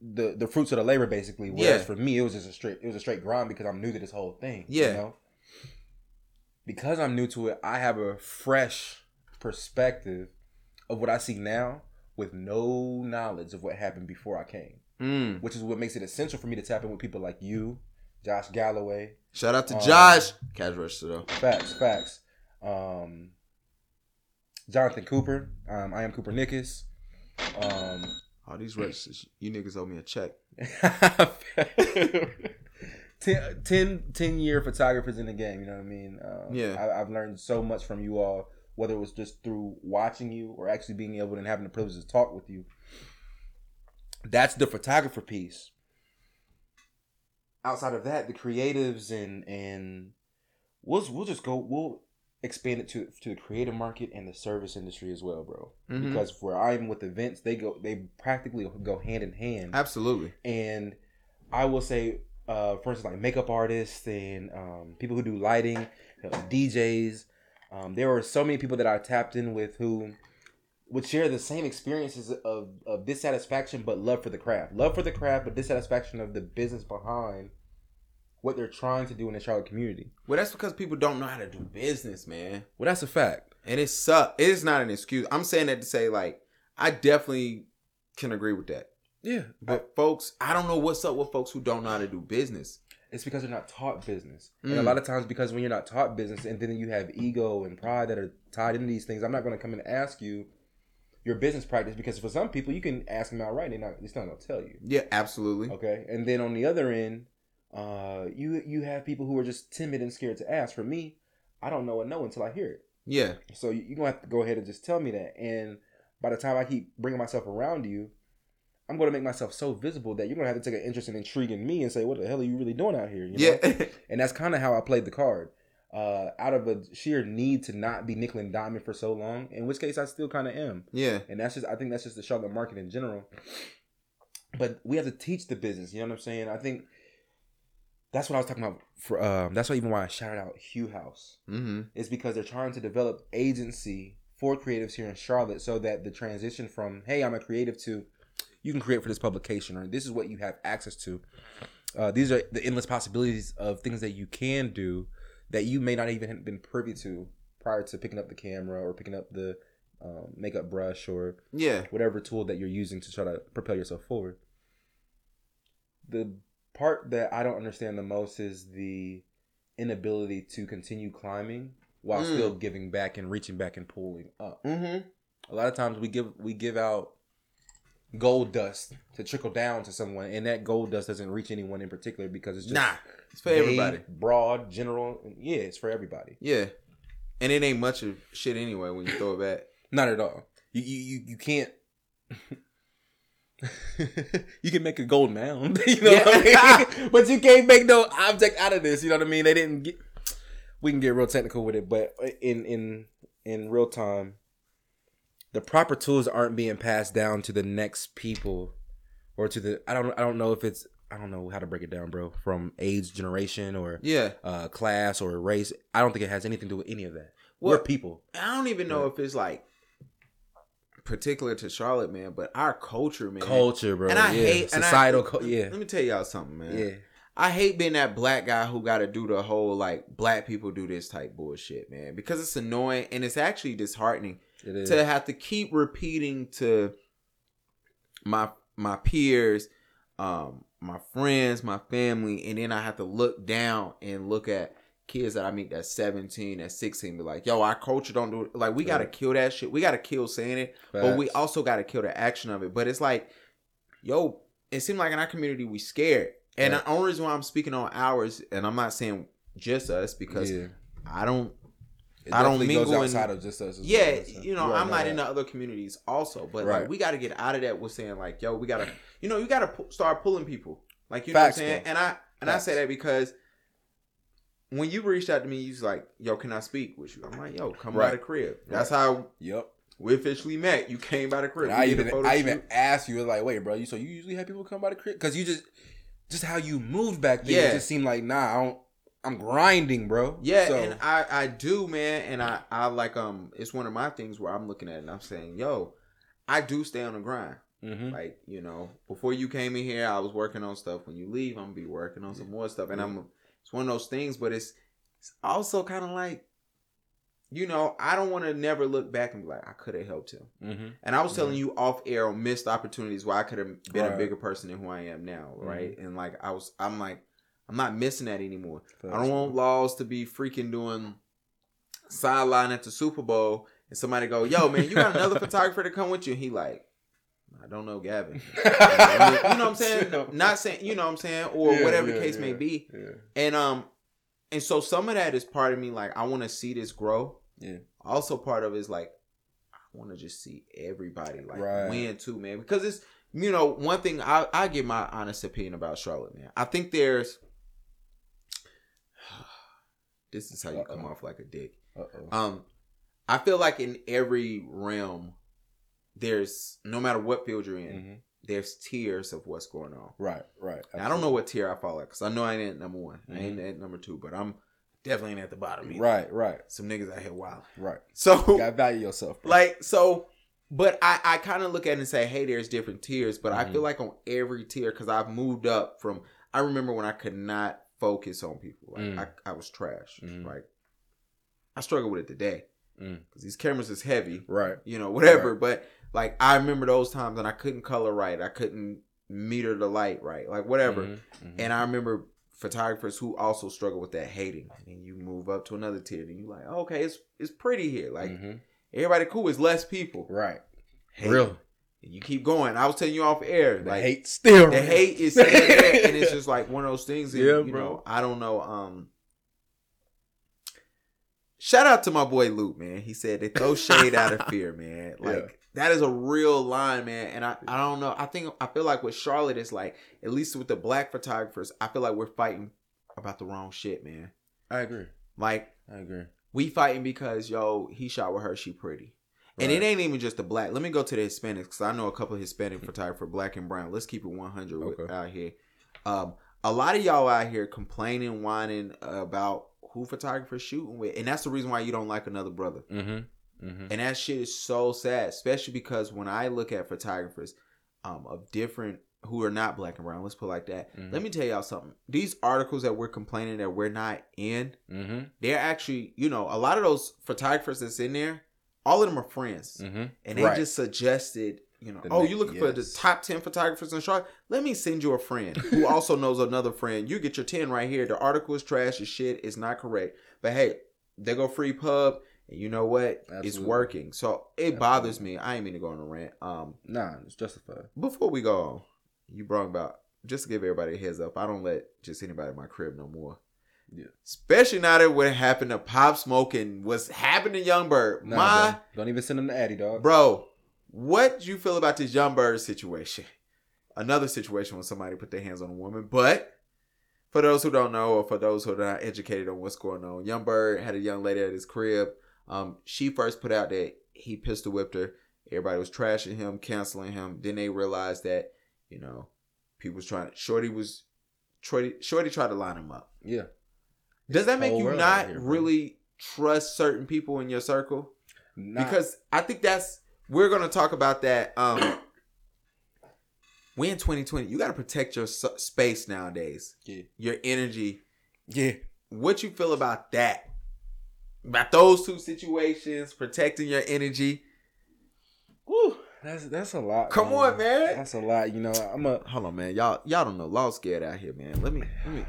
the the fruits of the labor, basically. Whereas Yeah. for me, it was just a straight it was a straight grind because I'm new to this whole thing. Yeah. You know? Because I'm new to it, I have a fresh perspective of what I see now with no knowledge of what happened before I came. Mm. Which is what makes it essential for me to tap in with people like you, Josh Galloway. Shout out to Um, Josh. Cash register though. Facts, facts. Um, Jonathan Cooper. Um, I am Cooper Nickus. Um, All these registers, you niggas owe me a check. 10, 10, 10 year photographers in the game, you know what I mean? Um, Yeah. I, I've learned so much from you all, whether it was just through watching you or actually being able and having the privilege to talk with you. That's the photographer piece. Outside of that, the creatives and and we'll we'll just go we'll expand it to to the creative market and the service industry as well, bro. Mhm. Because where I'm with events, they go they practically go hand in hand Absolutely. and I will say, uh, for instance, like makeup artists and um, people who do lighting, uh, DJs. Um, there are so many people that I tapped in with who would share the same experiences of, of dissatisfaction, but love for the craft, love for the craft, but dissatisfaction of the business behind what they're trying to do in the Charlotte community. Well, that's because people don't know how to do business, man. Well, that's a fact. And it suck. It is not an excuse. I'm saying that to say like I definitely can agree with that. Yeah, But folks, I don't know what's up with folks who don't know how to do business. It's because they're not taught business. And a Mm. lot of times because when you're not taught business and then you have ego and pride that are tied into these things, I'm not going to come and ask you your business practice because for some people you can ask them outright and they're not, they're still not going to tell you. Yeah, absolutely. Okay. And then on the other end, uh, you you have people who are just timid and scared to ask. For me, I don't know a no until I hear it. Yeah. So you- you're going to have to go ahead and just tell me that. And by the time I keep bringing myself around you, I'm going to make myself so visible that you're going to have to take an interest and intrigue in me and say, what the hell are you really doing out here? You know? Yeah. And that's kind of how I played the card. Uh, out of a sheer need to not be nickel and diamond for so long, in which case I still kind of am. yeah. And that's just, I think that's just the Charlotte market in general. But we have to teach the business. You know what I'm saying? I think that's what I was talking about. For um, that's why even why I shouted out Hue House Mm-hmm. is because they're trying to develop agency for creatives here in Charlotte, so that the transition from hey, I'm a creative to you can create for this publication or this is what you have access to. Uh, these are the endless possibilities of things that you can do that you may not even have been privy to prior to picking up the camera or picking up the um, makeup brush or Yeah. whatever tool that you're using to try to propel yourself forward. The part that I don't understand the most is the inability to continue climbing while Mm. still giving back and reaching back and pulling up. Mm-hmm. A lot of times we give we give out gold dust to trickle down to someone, and that gold dust doesn't reach anyone in particular because it's just Nah. It's for vague, everybody. broad, general. Yeah, it's for everybody. Yeah. And it ain't much of shit anyway when you throw it back. Not at all. You you you, you can't. you can make a gold mound, you know what I mean? but you can't make no object out of this. You know what I mean? They didn't get. We can get real technical with it, but in in in real time, the proper tools aren't being passed down to the next people, or to the I don't I don't know if it's I don't know how to break it down, bro. From age, generation, or Yeah. uh, class or race. I don't think it has anything to do with any of that. We're people. I don't even know if it's like particular to Charlotte, man, but our culture, man. Culture, bro. And I yeah. hate I- societal. co- yeah, Let me tell y'all something, man. yeah. I hate being that black guy who got to do the whole like black people do this type bullshit, man, because it's annoying and it's actually disheartening It to have to keep repeating to my my peers, um, my friends, my family, and then I have to look down and look at kids that I meet that's 17, that's 16, be like, yo, our culture don't do it. Like, we gotta kill that shit. We gotta kill saying it, but we also gotta kill the action of it. But it's like, yo, it seemed like in our community we scared. And the only reason why I'm speaking on ours, and I'm not saying just us, because yeah. I don't It I don't definitely goes mingle in- outside of just us. as yeah, well, so you know, I'm not in the other communities also, but Right. like we got to get out of that with saying like, yo, we got to, you know, you got to start pulling people, like you Facts, know what I'm saying. bro. And I and Facts. I say that because when you reached out to me, you was like, yo, can I speak with you? I'm like, yo, come by Right. the crib. That's how Yep. we officially met. You came by the crib. I did a even I even asked you like, wait, bro, you so you usually have people come by the crib because you just just how you moved back then. Yeah. It just seemed like nah, I don't. I'm grinding, bro. Yeah, So, and I I do, man, and I I like um, it's one of my things where I'm looking at it and I'm saying, yo, I do stay on the grind. mhm. Like, you know, before you came in here, I was working on stuff. When you leave, I'm gonna be working on some more stuff. And I'm it's one of those things, but it's it's also kind of like, you know, I don't want to never look back and be like, I could have helped him. Mhm. And I was telling you off air on missed opportunities where I could have been a bigger person than who I am now, Mhm. right? And like I was I'm like, I'm not missing that anymore. I don't want laws to be freaking doing sideline at the Super Bowl and somebody go, yo, man, you got another photographer to come with you. And he like, I don't know, Gavin. you know what I'm saying? Not saying, you know what I'm saying, or Yeah, whatever the case yeah. may be. Yeah. And um, and so some of that is part of me like I want to see this grow. Yeah. Also, part of it is like I want to just see everybody like Right. win too, man. Because it's you know one thing I I give my honest opinion about Charlotte, man. I think there's. This is how you come Uh-oh. off like a dick. Uh-oh. Um, I feel like in every realm, there's no matter what field you're in, Mhm. there's tiers of what's going on. Right. Right. I don't know what tier I fall at because I know I ain't at number one. I Mhm. ain't at number two, but I'm definitely ain't at the bottom. Either. Right. Right. Some niggas out here wild. Right. So You gotta value yourself. Bro. like so, but I I kind of look at it and say, hey, there's different tiers, but I Mhm. feel like on every tier because I've moved up from. I remember when I could not focus on people. Like Mm. I I was trash. Mhm. Like I struggle with it today Mm. because these cameras is heavy. Right. you know, whatever. But like I remember those times and I couldn't color right. I couldn't meter the light right. Like whatever. Mhm. Mhm. And I remember photographers who also struggle with that hating. And you move up to another tier and you like, okay, it's it's pretty here. Like Mhm. everybody cool, is less people. right. Hating. Real. And you keep going. I was telling you off air. The like hate still. the hate is still there, and it's just like one of those things. And, Yeah, you bro. know, I don't know. Um, shout out to my boy Lute, man. He said they throw shade out of fear, man. Like Yeah. That is a real line, man. And I, I don't know. I think I feel like with Charlotte, it's like at least with the black photographers, I feel like we're fighting about the wrong shit, man. I agree. Like I agree. we fighting because yo, he shot with her, she pretty. And it ain't even just the black. Let me go to the Hispanics because I know a couple of Hispanic photographer, black and brown. Let's keep it 100 Okay. out here. Um, a lot of y'all out here complaining, whining about who photographers shooting with, and that's the reason why you don't like another brother. Mm-hmm. Mm-hmm. And that shit is so sad, especially because when I look at photographers um, of different who are not black and brown, let's put it like that. Mhm. Let me tell y'all something. These articles that we're complaining that we're not in, Mm-hmm. they're actually, you know, a lot of those photographers that's in there, all of them are friends Mm-hmm. and they Right. just suggested, you know, The oh, ne- you looking for the top ten photographers in Charlotte? Let me send you a friend who also knows another friend. You get your ten right here. The article is trash as shit. It's not correct, but hey, they go free pub, and you know what? It's working. So it bothers me. I ain't mean to go on a rant. Um, Nah, it's justified. before we go on, you brought about just to give everybody a heads up. I don't let just anybody in my crib no more. Yeah. Especially now that what happened to Pop Smoke and what's happened to Young Bird. Nah, my bro. don't even send him to Addy, dog. Bro, what do you feel about this Young Bird situation? Another situation when somebody put their hands on a woman. But for those who don't know, or for those who are not educated on what's going on, Young Bird had a young lady at his crib. Um, she first put out that he pistol whipped her. Everybody was trashing him, canceling him. Then they realized that, you know, people was trying. Shorty was, Shorty, Shorty tried to line him up. Yeah. Does that make you not here, really trust certain people in your circle? Nah, because I think that's we're gonna talk about that. Um, we in 2020. You got to protect your space nowadays. Yeah. Your energy. Yeah. What you feel about that? About those two situations, protecting your energy. Woo. That's that's a lot. Come on, man. That's a lot. You know, I'm a Hold on, man. Y'all, y'all don't know. Law scared out here, man. Let me, let me.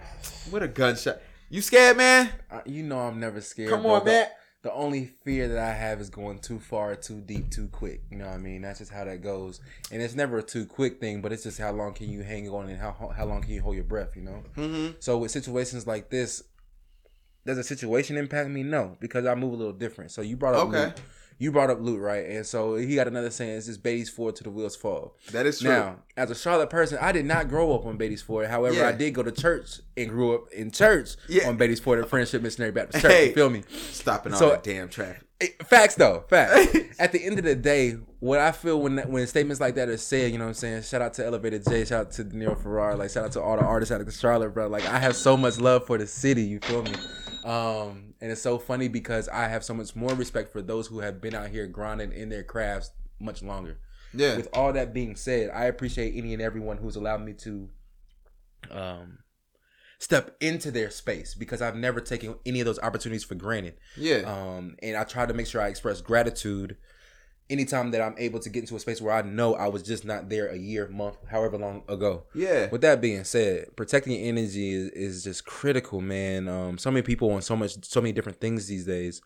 What a gunshot. You scared, man? I, you know I'm never scared. Come on, The- man. The only fear that I have is going too far, too deep, too quick. You know what I mean? That's just how that goes. And it's never a too quick thing, but it's just how long can you hang on and how how long can you hold your breath, you know? Mm-hmm. So with situations like this, does a situation impact me? No, because I move a little different. So you brought up Okay. Lute. You brought up Lute, right? And so he got another saying, it's just Beatties Ford to the wheels fall. That is true. Now, as a Charlotte person, I did not grow up on Beatties Ford. However, Yeah. I did go to church and grew up in church Yeah. on Beatties Ford at Friendship Missionary Baptist Church. Hey. You feel me? Stopping all that damn traffic. Eh, Facts though, facts. At the end of the day, what I feel when when statements like that are said, you know what I'm saying? Shout out to Elevated J, shout out to Neil Ferrar, like shout out to all the artists out of Charlotte, bro. Like I have so much love for the city, you feel me? Um, and it's so funny because I have so much more respect for those who have been out here grinding in their crafts much longer. Yeah. With all that being said, I appreciate any and everyone who's allowed me to um step into their space because I've never taken any of those opportunities for granted. yeah. Um, and I try to make sure I express gratitude anytime that I'm able to get into a space where I know I was just not there a year, month, however long ago. yeah. With that being said, protecting your energy is, is just critical, man. Um, so many people on so much, so many different things these days.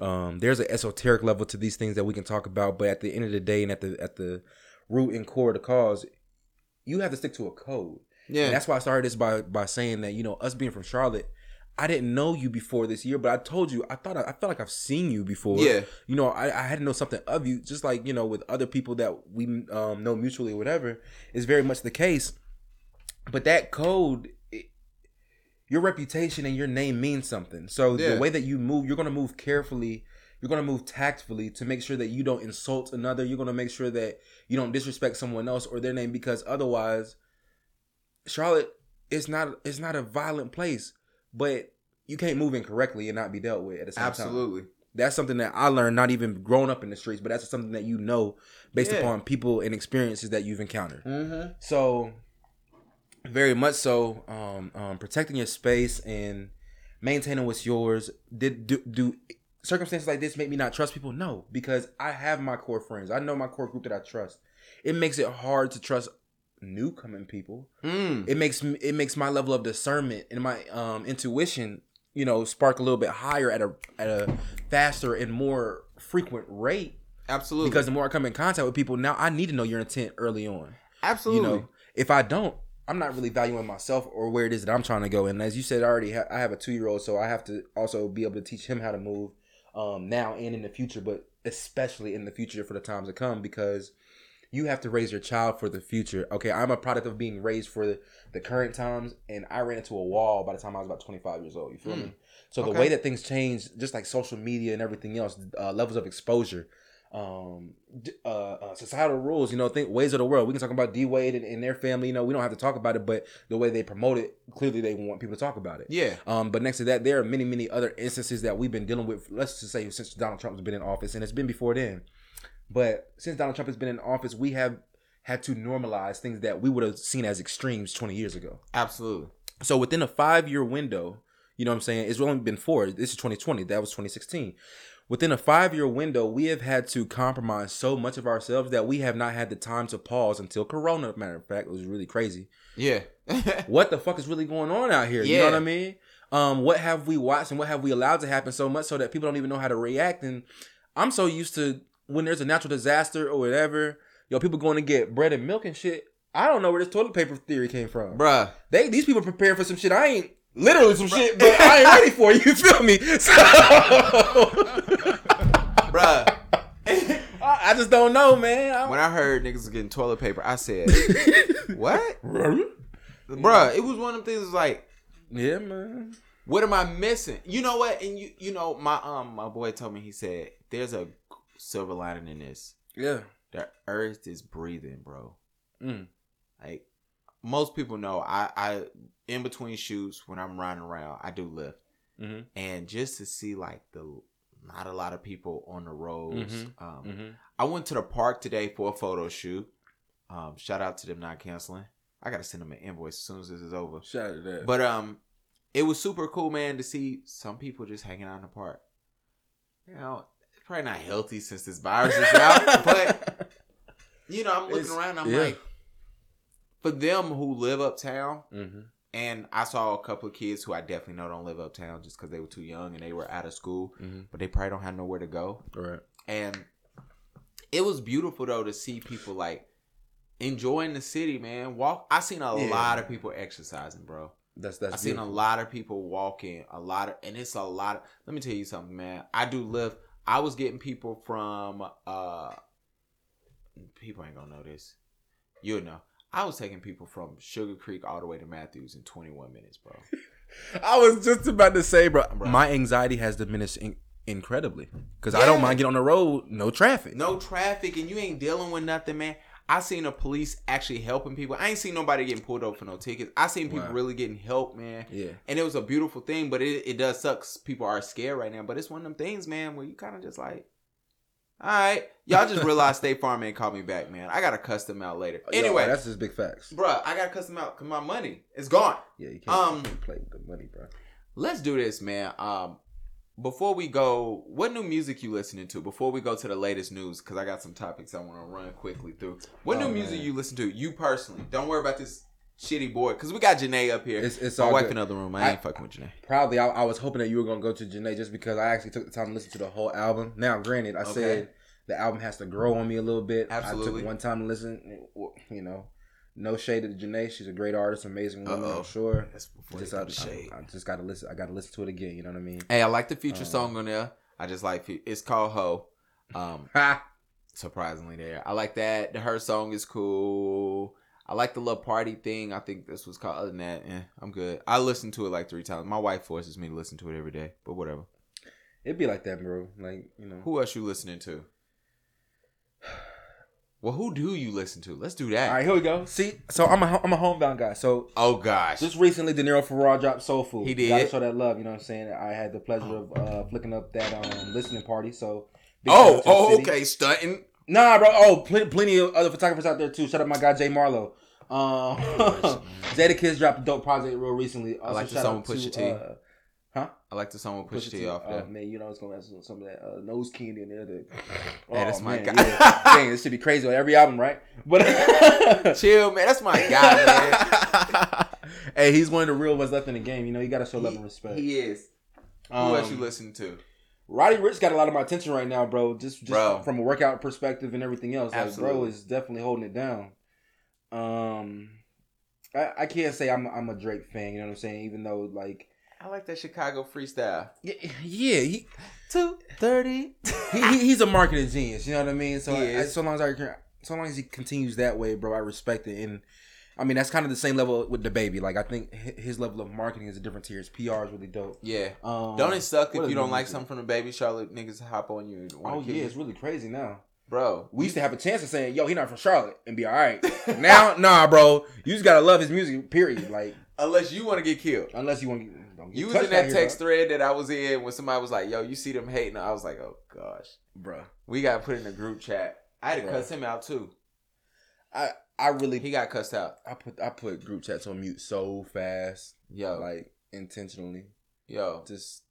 Um, there's an esoteric level to these things that we can talk about, but at the end of the day, and at the at the root and core of the cause, you have to stick to a code. Yeah. And that's why I started this by by saying that you know us being from Charlotte, I didn't know you before this year, but I told you I thought I, I felt like I've seen you before. Yeah. You know, I, I had to know something of you, just like you know with other people that we um, know mutually or whatever is very much the case. But that code, it, your reputation and your name means something. So Yeah. the way that you move, you're gonna move carefully. You're gonna move tactfully to make sure that you don't insult another. You're gonna make sure that you don't disrespect someone else or their name because otherwise, Charlotte is not it's not a violent place, but you can't move incorrectly and not be dealt with at the same time. Absolutely. That's something that I learned, not even growing up in the streets, but that's something that you know based Yeah. upon people and experiences that you've encountered. Mm-hmm. So, very much so, um, um, protecting your space and maintaining what's yours. Did do, do circumstances like this make me not trust people? No, because I have my core friends. I know my core group that I trust. It makes it hard to trust new coming people. Mm. It makes it makes my level of discernment and my um, intuition, you know, spark a little bit higher at a at a faster and more frequent rate. Absolutely. Because the more I come in contact with people, now I need to know your intent early on. Absolutely. You know, if I don't, I'm not really valuing myself or where it is that I'm trying to go. And as you said, I already ha- I have a two year old, so I have to also be able to teach him how to move um, now and in the future, but especially in the future for the times to come because you have to raise your child for the future. Okay, I'm a product of being raised for the, the current times, and I ran into a wall by the time I was about 25 years old. You feel me? So the way that things change, just like social media and everything else, uh, levels of exposure, um, uh, uh, societal rules, you know, think ways of the world. We can talk about D Wade and, and their family. You know, we don't have to talk about it, but the way they promote it, clearly they want people to talk about it. Yeah. Um, but next to that, there are many, many other instances that we've been dealing with. Let's just say since Donald Trump has been in office, and it's been before then. But since Donald Trump has been in office, we have had to normalize things that we would have seen as extremes 20 years ago. Absolutely. So within a five year window, you know what I'm saying? It's only been four. This is 2020. That was 2016. Within a five year window, we have had to compromise so much of ourselves that we have not had the time to pause until Corona. Matter of fact, it was really crazy. Yeah. What the fuck is really going on out here? Yeah. You know what I mean? Um, what have we watched and what have we allowed to happen so much so that people don't even know how to react? And I'm so used to when there's a natural disaster or whatever, yo, people going to get bread and milk and shit. I don't know where this toilet paper theory came from. Bruh. They these people prepared for some shit. I ain't literally some shit, but I ain't ready for. You feel me? So, Bruh. I I just don't know, man. I- when I heard niggas getting toilet paper, I said, what? Bruh, it was one of them things like, yeah, man. what am I missing? You know what? And you you know, my um my boy told me he said, there's a silver lining in this. Yeah. The earth is breathing, bro. Mm. Like most people know, I I in between shoots when I'm riding around, I do lift, Mhm. and just to see like the not a lot of people on the roads, Mhm. um, Mhm. I went to the park today for a photo shoot. Um, shout out to them not canceling. I gotta send them an invoice as soon as this is over. Shout out to that. But um, it was super cool, man, to see some people just hanging out in the park. You know, probably not healthy since this virus is out, but you know, I'm looking It's- around. I'm yeah. like, for them who live uptown, mm-hmm. and I saw a couple of kids who I definitely know don't live uptown just because they were too young and they were out of school, Mm-hmm. but they probably don't have nowhere to go. Right. And it was beautiful though to see people like enjoying the city, man. Walk. I seen a Yeah. lot of people exercising, bro. That's that's. I seen a lot of people walking, a lot of, and it's a lot. Of, let me tell you something, man. I do live. I was getting people from. uh People ain't gonna know this. You'll know. I was taking people from Sugar Creek all the way to Matthews in 21 minutes, bro. I was just about to say, bro. Bro. My anxiety has diminished in- incredibly because I don't mind getting on the road, no traffic. No traffic, and you ain't dealing with nothing, man. I seen the police actually helping people. I ain't seen nobody getting pulled over for no tickets. I seen people Wow. really getting help, man. Yeah. And it was a beautiful thing, but it, it does suck. People are scared right now, but it's one of them things, man, where you kind of just like, all right, y'all just realized State Farm ain't called me back, man. I gotta cuss them out later. Yo, Anyway, that's just big facts. bruh, I gotta cuss them out because my money is gone. Yeah, you can't, Um, you can't play with the money, bro. Let's do this, man. Um, before we go, what new music you listening to? Before we go to the latest news, because I got some topics I want to run quickly through. What Oh, new music you listen to? You personally, don't worry about this shitty boy, because we got Janae up here. It's it's my all wife good. in the other room. I I- ain't fucking with Janae. Probably, I, I was hoping that you were gonna go to Janae just because I actually took the time to listen to the whole album. Now, granted, I Okay. said the album has to grow on me a little bit. I took one time to listen. You know, no shade to Janae. She's a great artist, amazing woman. Uh-oh. I'm sure. That's before Just I, the shade. I, I just gotta listen. I gotta listen to it again. You know what I mean? Hey, I like the feature Um, song on there. I just like it's called Ho. Um, surprisingly there. I like that. Her song is cool. I like the little party thing. I think this was called. Other than that, eh, I'm good. I listen to it like three times. My wife forces me to listen to it every day, but whatever. It'd be like that, bro. Like you know. Who else you listening to? Well, who do you listen to? Let's do that. All right, here we go. See, so I'm a I'm a homebound guy. So Oh gosh. just recently, DeNiro Farrar dropped Soul Food. He did. Gotta show that love. You know what I'm saying? I had the pleasure of uh, flicking up that um listening party. So. oh, shout out to the oh, okay. Stunting. Nah, bro. Oh, plenty, plenty of other photographers out there too. Shout out my guy Jay Marlowe. Um, Jada Kids dropped a dope project real recently. Also, like the song out with Pusha to, T. Uh? I like the song with Pusha T off Oh there. man, you know it's gonna have some, some of that uh, nose candy in there. That, Hey, that's oh, my man, guy. Yeah. Dang, this should be crazy on every album, right? But Chill, man. That's my guy, man. hey, he's one of the real ones left in the game. You know, you gotta show love and respect. He is. Who Um, else you listen to? Roddy Ricch got a lot of my attention right now, bro. Just, just Bro. from a workout perspective and everything else. Like, bro is definitely holding it down. Um, I, I can't say I'm I'm a Drake fan. You know what I'm saying? Even though like I like that Chicago freestyle. yeah, yeah he, Two thirty. he he- he's a marketing genius. You know what I mean? So I, is. so long as I can- so long as he continues that way, bro, I respect it. And I mean that's kind of the same level with DaBaby. Like I think his level of marketing is a different tier. His PR is really dope. Yeah. Um, Don't it suck if you don't like something from DaBaby Charlotte niggas hop on you? Oh yeah, you? it's really crazy now. bro. We used to have a chance of saying, "Yo, he not from Charlotte," and be all right. now, nah, bro, you just gotta love his music. Period. Like, Unless you want to get killed. unless you want to get, don't get You was in that out here, text thread that I was in when somebody was like, "Yo, you see them hating?" I was like, "Oh gosh, bro. Bruh. we got put in a group chat." I had to Bruh. cuss him out too. I I really He got cussed out. I put I put group chats on mute so fast, Yo, like intentionally. yo, Just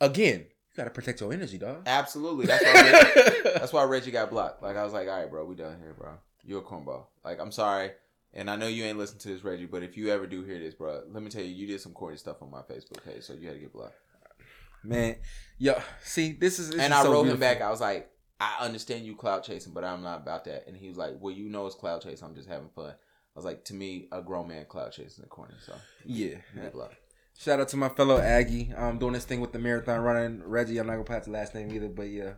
again, you gotta protect your energy, dog. absolutely. That's why. Reggie, that's why Reggie got blocked. Like I was like, "All right, bro, we done here, bro. You a cornball." Like I'm sorry. And I know you ain't listened to this, Reggie, but if you ever do hear this, bro, let me tell you, you did some corny stuff on my Facebook page, so you had to get blocked. Man, yo, see, this is this and is I so wrote him back. I was like, I understand you cloud chasing, but I'm not about that. And he was like, Well, you know it's cloud chasing. I'm just having fun. I was like, to me, a grown man cloud chasing the corner. So Yeah. get blocked. Shout out to my fellow Aggie. I'm doing this thing with the marathon running. Reggie, I'm not gonna pass the last name either, but yeah,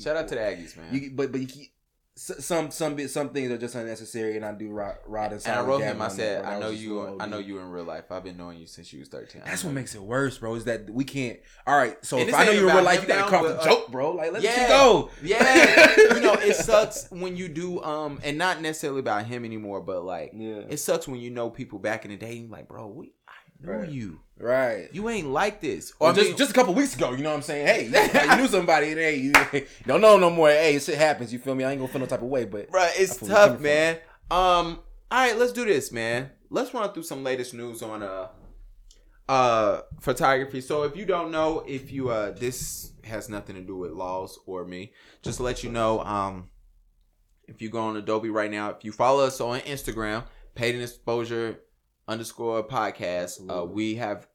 Shout out to the Aggies, man. You, but but you, keep- some some bit some things are just unnecessary, and I do rod, rod and and I wrote him. I said. I know you. a I know you in real life. I've been knowing you since you was 13. That's what makes it worse, bro. Is that we can't. All right, so And if I know you in real life, you gotta crack the uh, joke, bro. Like let yeah. it go. Yeah, you know it sucks when you do um, and not necessarily about him anymore, but like Yeah. it sucks when you know people back in the day. Like, bro, we knew Right. you. Right. You ain't like this. Or I just mean- just a couple weeks ago, you know what I'm saying? Hey, you, you knew somebody, and hey, you, don't know no more. Hey, shit happens. You feel me? I ain't gonna feel no type of way, but Right, it's I feel where you're tough, man. Um, all right, let's do this, man. Let's run through some latest news on uh uh photography. So if you don't know, if you uh this has nothing to do with laws or me, just to let you know, um if you go on Adobe right now, if you follow us on Instagram, Paid in Exposure underscore podcast, uh we have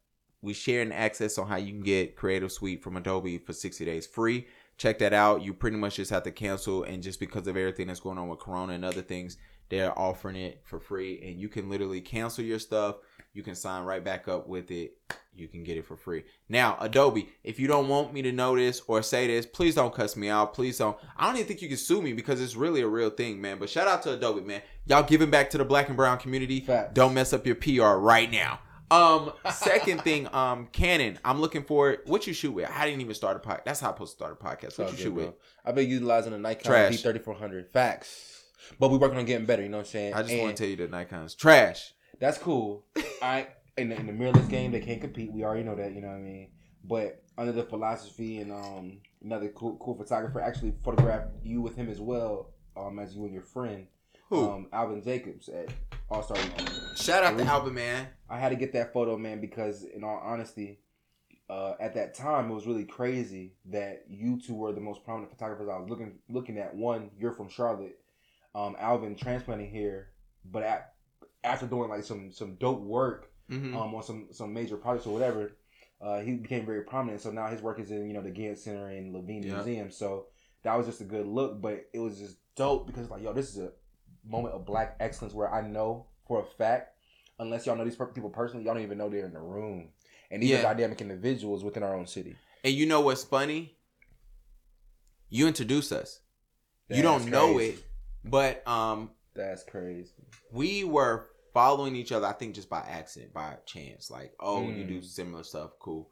we share an access on how you can get Creative Suite from Adobe for 60 days free. Check that out. You pretty much just have to cancel, and just because of everything that's going on with Corona and other things, they're offering it for free, and you can literally cancel your stuff. You can sign right back up with it. You can get it for free. Now, Adobe, if you don't want me to know this or say this, please don't cuss me out. Please don't. I don't even think you can sue me because it's really a real thing, man. But shout out to Adobe, man. Y'all giving back to the black and brown community. Facts. Don't mess up your PR right now. Um, second thing, um, Canon. I'm looking for it. What you shoot with? I didn't even start a podcast. That's how I'm supposed to start a podcast. What you good, shoot bro. with? I've been utilizing the Nikon Trash. D3400. Facts. But we're working on getting better, you know what I'm saying? I just want to tell you the Nikon's trash. That's cool. I in the, in the mirrorless game they can't compete. We already know that, you know what I mean? But under the philosophy and um another cool cool photographer actually photographed you with him as well, um as you and your friend. Who? Um Alvin Jacobs at All Star Shout out to Alvin, man. I had to get that photo, man, because in all honesty, uh, at that time it was really crazy that you two were the most prominent photographers I was looking looking at. One, you're from Charlotte, um, Alvin transplanting here, but at, after doing like some some dope work hmm um, on some some major projects or whatever, uh, he became very prominent. So now his work is in you know the Gantt Center and Levine Yeah. Museum. So that was just a good look, but it was just dope because like yo, this is a moment of black excellence where I know for a fact, unless y'all know these people personally, y'all don't even know they're in the room. And these Yeah. are dynamic individuals within our own city. And you know what's funny? You introduce us. you don't know crazy. it, but um, That's crazy. we were following each other. I think just by accident, by chance. Like, oh, you Mm. do similar stuff, cool.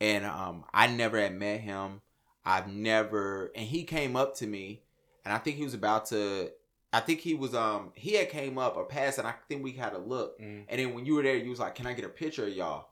And um, I never had met him. I've never, and he came up to me, and I think he was about to. I think he was um he had came up or passed, and I think we had a look. Mm. And then when you were there, you was like, "Can I get a picture of y'all?"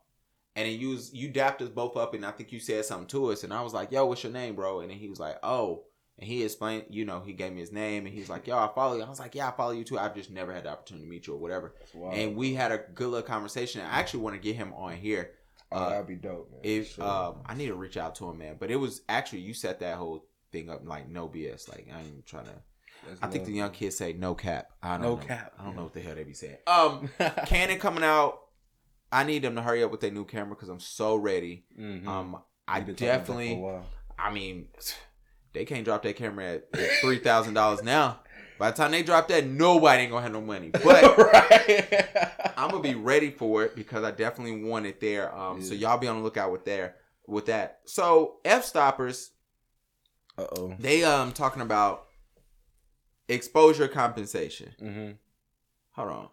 And then you was you dapped us both up, and I think you said something to us, and I was like, "Yo, what's your name, bro?" And then he was like, "Oh." And he explained, you know, he gave me his name, and he's like, "Yo, I follow you." I was like, "Yeah, I follow you too. I've just never had the opportunity to meet you or whatever." And we had a good little conversation. I actually want to get him on here. oh, uh, that'd be dope, man. If Sure. um, I need to reach out to him, man. But it was actually you set that whole thing up like no BS. Like I ain't trying to. That's I think the young kids say no cap. I don't No know. cap. I don't know what the hell they be saying. Um, Canon coming out. I need them to hurry up with their new camera because I'm so ready. Mhm. Um, I You've been talking about that for a definitely. I mean, they can't drop that camera at, at three thousand dollars now. By the time they drop that, nobody ain't gonna have no money. But right. I'm gonna be ready for it because I definitely want it there. Um, so y'all be on the lookout with there with that. So Fstoppers, Uh oh. they um talking about exposure compensation. Mm-hmm. Hold on,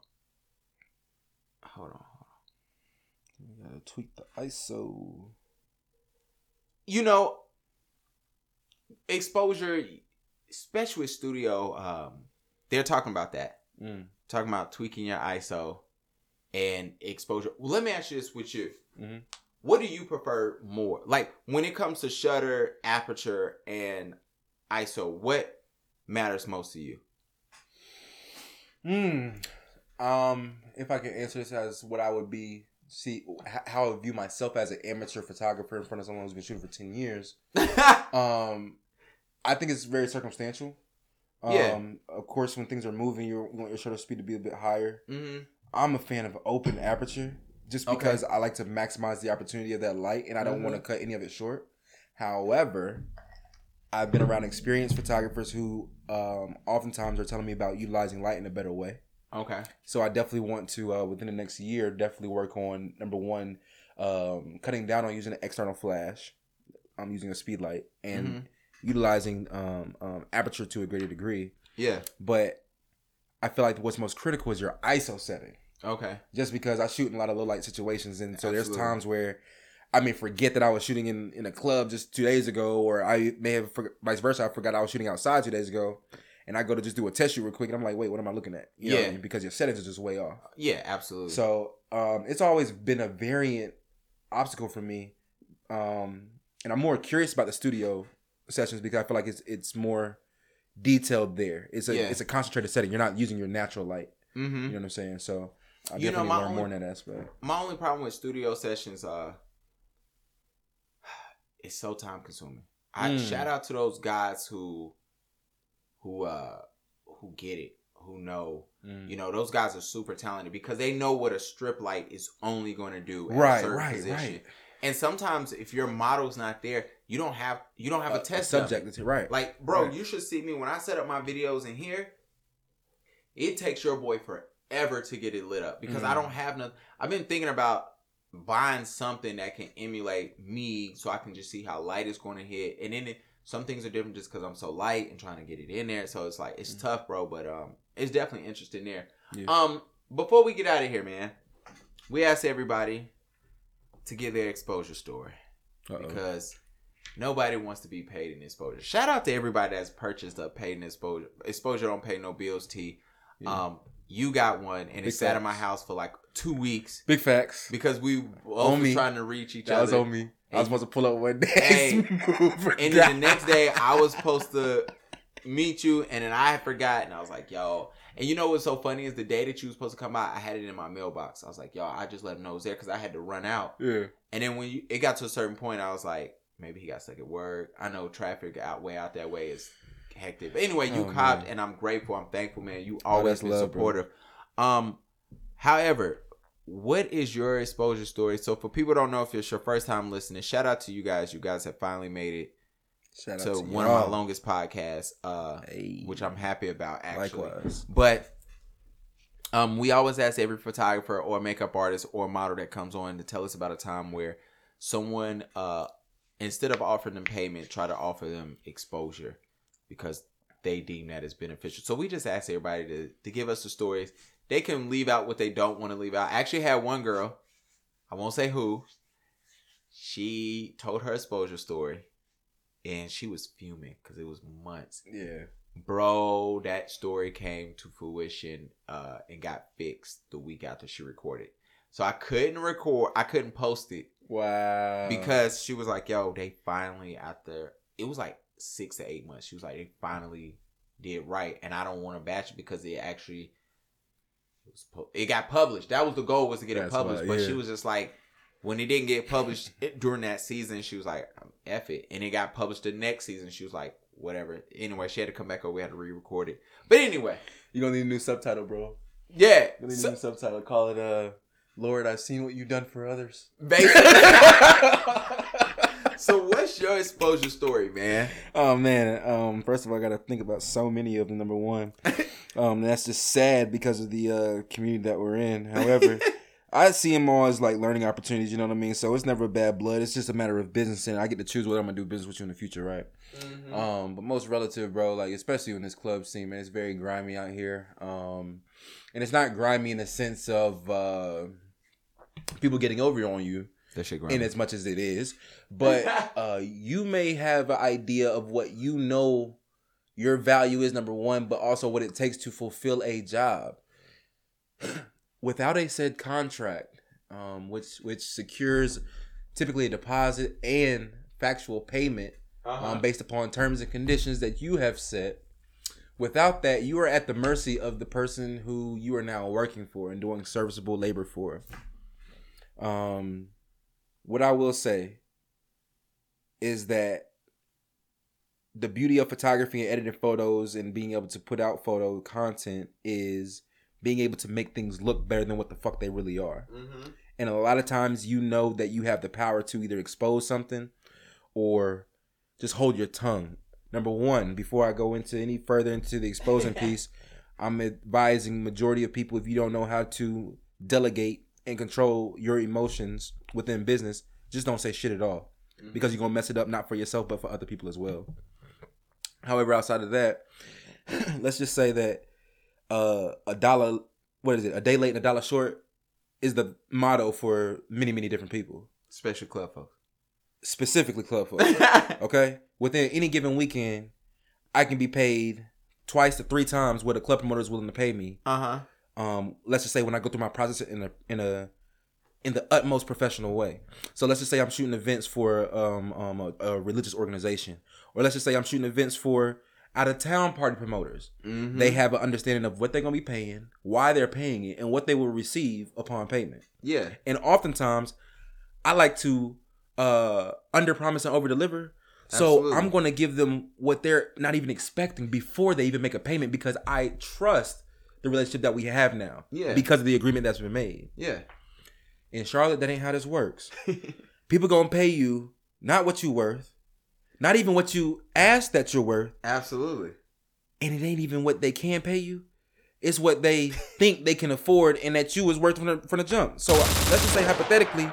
hold on. We gotta tweak the ISO. You know, exposure, especially with studio, um, they're talking about that. Mm. Talking about tweaking your ISO and exposure. Well, let me ask you this with you. Mhm. What do you prefer more? Like when it comes to shutter, aperture, and ISO, what matters most to you? Hmm. Um, if I can answer this as what I would be, see how I view myself as an amateur photographer in front of someone who's been shooting for ten years. Um, I think it's very circumstantial. Um, Yeah. Of course, when things are moving, you want your shutter speed to be a bit higher. hmm I'm a fan of open aperture, just Okay. because I like to maximize the opportunity of that light, and I don't Mhm. want to cut any of it short. However, I've been around experienced photographers who um, oftentimes are telling me about utilizing light in a better way. Okay. So I definitely want to uh, within the next year definitely work on number one, um, cutting down on using an external flash. I'm using a speed light and Mhm. utilizing um, um, aperture to a greater degree. Yeah. But I feel like what's most critical is your ISO setting. Okay. Just because I shoot in a lot of low light situations, and so there's times where I may forget that I was shooting in, in a club just two days ago, or I may have vice versa. I forgot I was shooting outside two days ago, and I go to just do a test shoot real quick, and I'm like, wait, what am I looking at? You know Yeah. mean? because your settings are just way off. Yeah, absolutely. So um, it's always been a variant obstacle for me, um, and I'm more curious about the studio sessions because I feel like it's it's more detailed there. It's a Yeah. it's a concentrated setting. You're not using your natural light. hmm You know what I'm saying? So I You know, definitely my learn only- more in that aspect. my only problem with studio sessions, uh, it's so time consuming. I Mm. shout out to those guys who, who, uh, who get it, who know. Mm. You know, those guys are super talented because they know what a strip light is only going to do. A Right, right, position. right. And sometimes if your model's not there, you don't have you don't have a, test dummy. subject. that's right. Like, bro, Right. you should see me when I set up my videos in here. It takes your boy forever to get it lit up because I Mm. don't have nothing. I've been thinking about buying something that can emulate me, so I can just see how light is going to hit, and then it, some things are different just because I'm so light and trying to get it in there. So it's like it's Mm. tough, bro. But um, it's definitely interesting there. Yeah. Um, before we get out of here, man, we asked everybody to give their exposure story Uh-oh. because nobody wants to be paid in exposure. Shout out to everybody that's purchased a paid in exposure. Exposure don't pay no bills. T. Yeah. Um, you got one, and it Big sat in my house for like two weeks Big facts. because we was me. trying to reach each That was other. on me. I was supposed to pull up one day. Hey, And then the next day, I was supposed to meet you, and then I had forgot, and I was like, "Yo." And you know what's so funny is the day that you was supposed to come out, I had it in my mailbox. I was like, "Yo," I just let him know it was there because I had to run out. yeah. And then when you, it got to a certain point, I was like, maybe he got stuck at work. I know traffic out way out that way is hectic. But anyway, you Oh, copped, man. and I'm grateful. I'm thankful, man. You always been love, bro. supportive. Um, however, what is your exposure story? So for people who don't know if it's your first time listening, shout out to you guys. You guys have finally made it Shout out to to one y'all. of my longest podcasts, uh, Hey. which I'm happy about actually. Likewise. But um, we always ask every photographer or makeup artist or model that comes on to tell us about a time where someone, uh, instead of offering them payment, try to offer them exposure because they deem that as beneficial. So we just ask everybody to, to give us the stories. They can leave out what they don't want to leave out. I actually had one girl, I won't say who, she told her exposure story and she was fuming because it was months Yeah. bro that story came to fruition uh and got fixed the week after she recorded so i couldn't record i couldn't post it Wow. because she was like yo they finally after it was like six to eight months she was like they finally did right and i don't want to batch it because it actually it, was pu- it got published. That was the goal was to get it published why, but she was just like when it didn't get published it- during that season she was like F it. And it got published the next season. She was like whatever. Anyway she had to come back over we had to re-record it. But anyway. You gonna need a new subtitle, bro. yeah. You need so- a new subtitle. Call it uh Lord, I've seen what you've done for others. basically so what's your exposure story man? Oh man, um, first of all, I gotta think about so many of them. Number one, um, that's just sad because of the uh, community that we're in. However, I see them all as like learning opportunities. You know what I mean? So it's never bad blood. It's just a matter of business, and I get to choose whether I'm gonna do business with you in the future, right? Mhm. Um, but most relative, bro, like especially in this club scene, man, it's very grimy out here. Um, and it's not grimy in the sense of uh, people getting over on you that shit in as much as it is, but uh, you may have an idea of what you know your value is number one, but also what it takes to fulfill a job. Without a said contract, um, which which secures typically a deposit and factual payment Uh-huh. um, based upon terms and conditions that you have set. Without that, you are at the mercy of the person who you are now working for and doing serviceable labor for. Um, what I will say is that the beauty of photography and editing photos and being able to put out photo content is being able to make things look better than what the fuck they really are. Mhm. And a lot of times you know that you have the power to either expose something or just hold your tongue. Number one, before I go into any further into the exposing piece, I'm advising majority of people if you don't know how to delegate and control your emotions within business, just don't say shit at all. Because you're gonna mess it up not for yourself but for other people as well. However, outside of that, let's just say that uh, a dollar, what is it, a day late and a dollar short is the motto for many, many different people, special club folks specifically club folks. okay, within any given weekend, I can be paid twice to three times what a club promoter is willing to pay me. Uh huh. Um, let's just say when I go through my process in a in a in the utmost professional way. So let's just say I'm shooting events for um, um a, a religious organization, or let's just say I'm shooting events for out of town party promoters. Mm-hmm. They have an understanding of what they're gonna be paying, why they're paying it, and what they will receive upon payment. yeah. And oftentimes, I like to uh under promise and over deliver. So I'm going to give them what they're not even expecting before they even make a payment because I trust the relationship that we have now. Yeah. Because of the agreement that's been made. Yeah. In Charlotte, that ain't how this works. People gonna pay you not what you worth, not even what you ask that you're worth, Absolutely. and it ain't even what they can pay you. It's what they think they can afford and that you was worth from the, from the jump. So uh, let's just say hypothetically,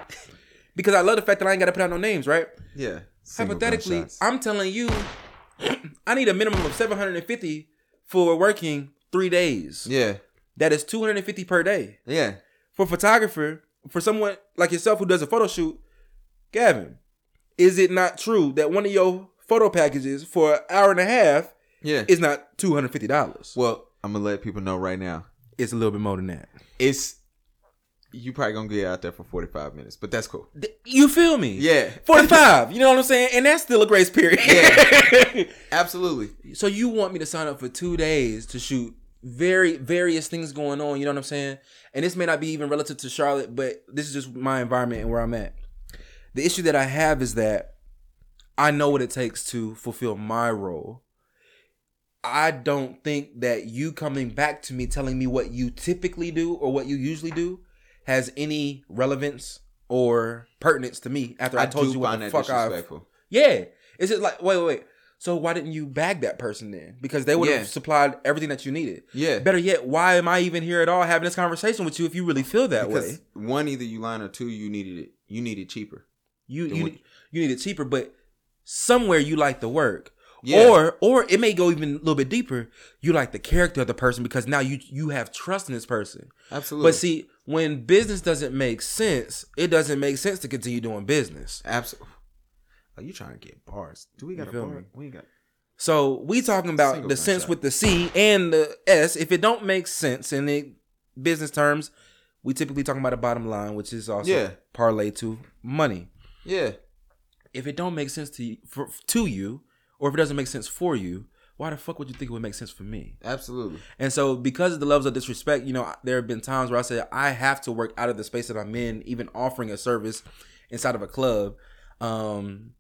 because I love the fact that I ain't got to put out no names, right? Yeah. Hypothetically. I'm telling you, I need a minimum of 750 for working three days. Yeah. That is 250 per day. Yeah. For a photographer, for someone like yourself who does a photo shoot, Gavin, is it not true that one of your photo packages for an hour and a half Yeah. is not $250? well, I'm gonna let people know right now. It's a little bit more than that. It's you probably gonna get out there for 45 minutes, but that's cool. You feel me? Yeah. 45. you know what I'm saying? And that's still a grace period. Yeah. Absolutely. so you want me to sign up for two days to shoot very various things going on, you know what I'm saying? And this may not be even relative to Charlotte, but this is just my environment and where I'm at. The issue that I have is that I know what it takes to fulfill my role. I don't think that you coming back to me telling me what you typically do or what you usually do has any relevance or pertinence to me after I, told you what the fuck I yeah. Is it like wait, wait, wait? So why didn't you bag that person then? Because they would have Yeah. supplied everything that you needed. Yeah. Better yet, why am I even here at all having this conversation with you if you really feel that because way? one, either you lying or two, you needed it. You needed cheaper. You you what- you need it cheaper, but somewhere you like the work. Yeah. Or or it may go even a little bit deeper. You like the character of the person because now you you have trust in this person. Absolutely. But see, when business doesn't make sense, it doesn't make sense to continue doing business. absolutely. Are oh, you trying to get bars? Do we got You a bar? me? We got. So we talking about Single the sense gunshot. with the C and the S. If it don't make sense in the business terms, we typically talking about a bottom line, which is also Yeah. parlay to money. Yeah. If it don't make sense to you, for, to you, or if it doesn't make sense for you, why the fuck would you think it would make sense for me? Absolutely. And so, because of the levels of disrespect, you know, there have been times where I said I have to work out of the space that I'm in, even offering a service inside of a club. Um,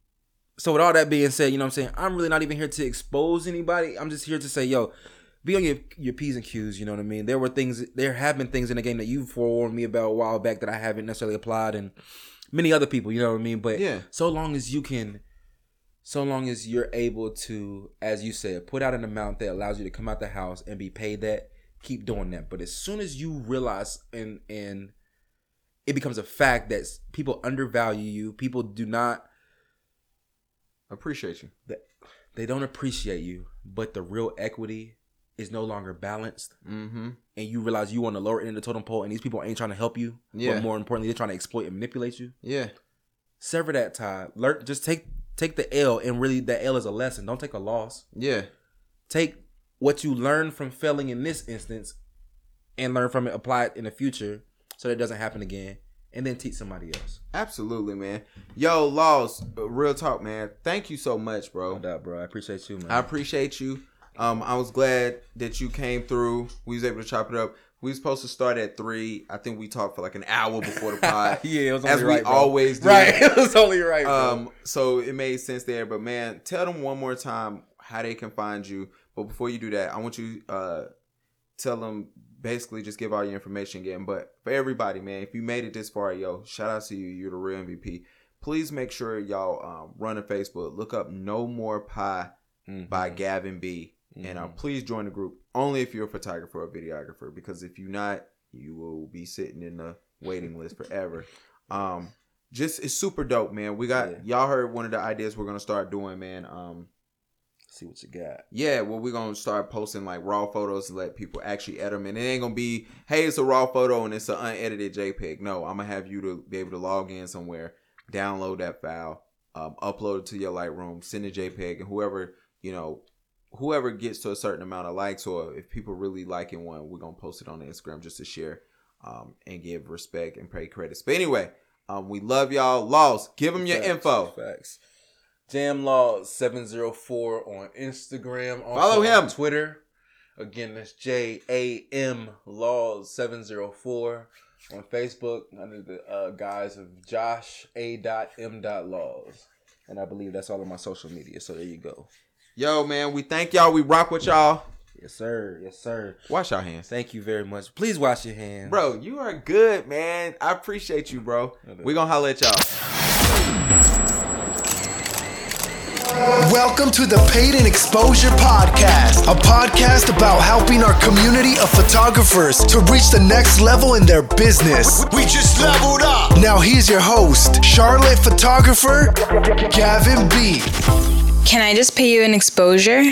so, with all that being said, you know what I'm saying? I'm really not even here to expose anybody. I'm just here to say, yo, be on your, your P's and Q's, you know what I mean? There were things, there have been things in the game that you forewarned me about a while back that I haven't necessarily applied, and many other people, you know what I mean? But Yeah. so long as you can so long as you're able to, as you said, put out an amount that allows you to come out the house and be paid that, keep doing that. But as soon as you realize and and it becomes a fact that people undervalue you, people do not Appreciate you. they don't appreciate you, but the real equity is no longer balanced, Mm-hmm. and you realize you on the lower end of the totem pole, and these people ain't trying to help you. Yeah. But more importantly, they're trying to exploit and manipulate you. Yeah. Sever that tie. Learn just take take the L and really that L is a lesson. Don't take a loss. Yeah. take what you learned from failing in this instance and learn from it, apply it in the future so that it doesn't happen again, and then teach somebody else. Absolutely, man. Yo, Laws, real talk, man. Thank you so much, bro. No doubt, bro. I appreciate you, man. I appreciate you. Um, I was glad that you came through. We was able to chop it up. We was supposed to start at three. I think we talked for like an hour before the pod. yeah, it was only as we right, bro. always do. Right, it was only right, bro. Um, so it made sense there. But man, tell them one more time how they can find you. But before you do that, I want you uh tell them basically just give all your information again. But for everybody, man, if you made it this far, yo, shout out to you. You're the real MVP. Please make sure y'all um, run a Facebook. Look up No More Pie Mhm. by Gavin B. And uh, please join the group only if you're a photographer or videographer. Because if you're not, you will be sitting in the waiting list forever. Um, just it's super dope, man. We got Yeah. y'all heard one of the ideas we're gonna start doing, man. Um, see what you got. yeah, well, we're gonna start posting like raw photos to let people actually edit them, and it ain't gonna be, hey, it's a raw photo and it's an unedited JPEG. No, I'm gonna have you to be able to log in somewhere, download that file, um, upload it to your Lightroom, send a JPEG, and whoever you know, whoever gets to a certain amount of likes, or if people really liking one, we're gonna post it on Instagram just to share um, and give respect and pay credits. But anyway, um, we love y'all. Laws, give them your Facts, info. Facts. Jam Laws seven zero four on Instagram. Also Follow him. on Twitter. Again, that's J A M Laws seven zero four on Facebook under the uh, guise of Josh A. Dot M. Dot Laws, and I believe that's all of my social media. So there you go. Yo, man, we thank y'all. We rock with y'all. Yes, sir. Yes, sir. Wash your hands. Thank you very much. Please wash your hands, Bro, you are good, man. I appreciate you, bro. we gonna holler at y'all. Welcome to the Paid in Exposure Podcast, a podcast about helping our community of photographers to reach the next level in their business. We just leveled up. Now, here's your host, Charlotte photographer Gavin B. Can I just pay you an exposure?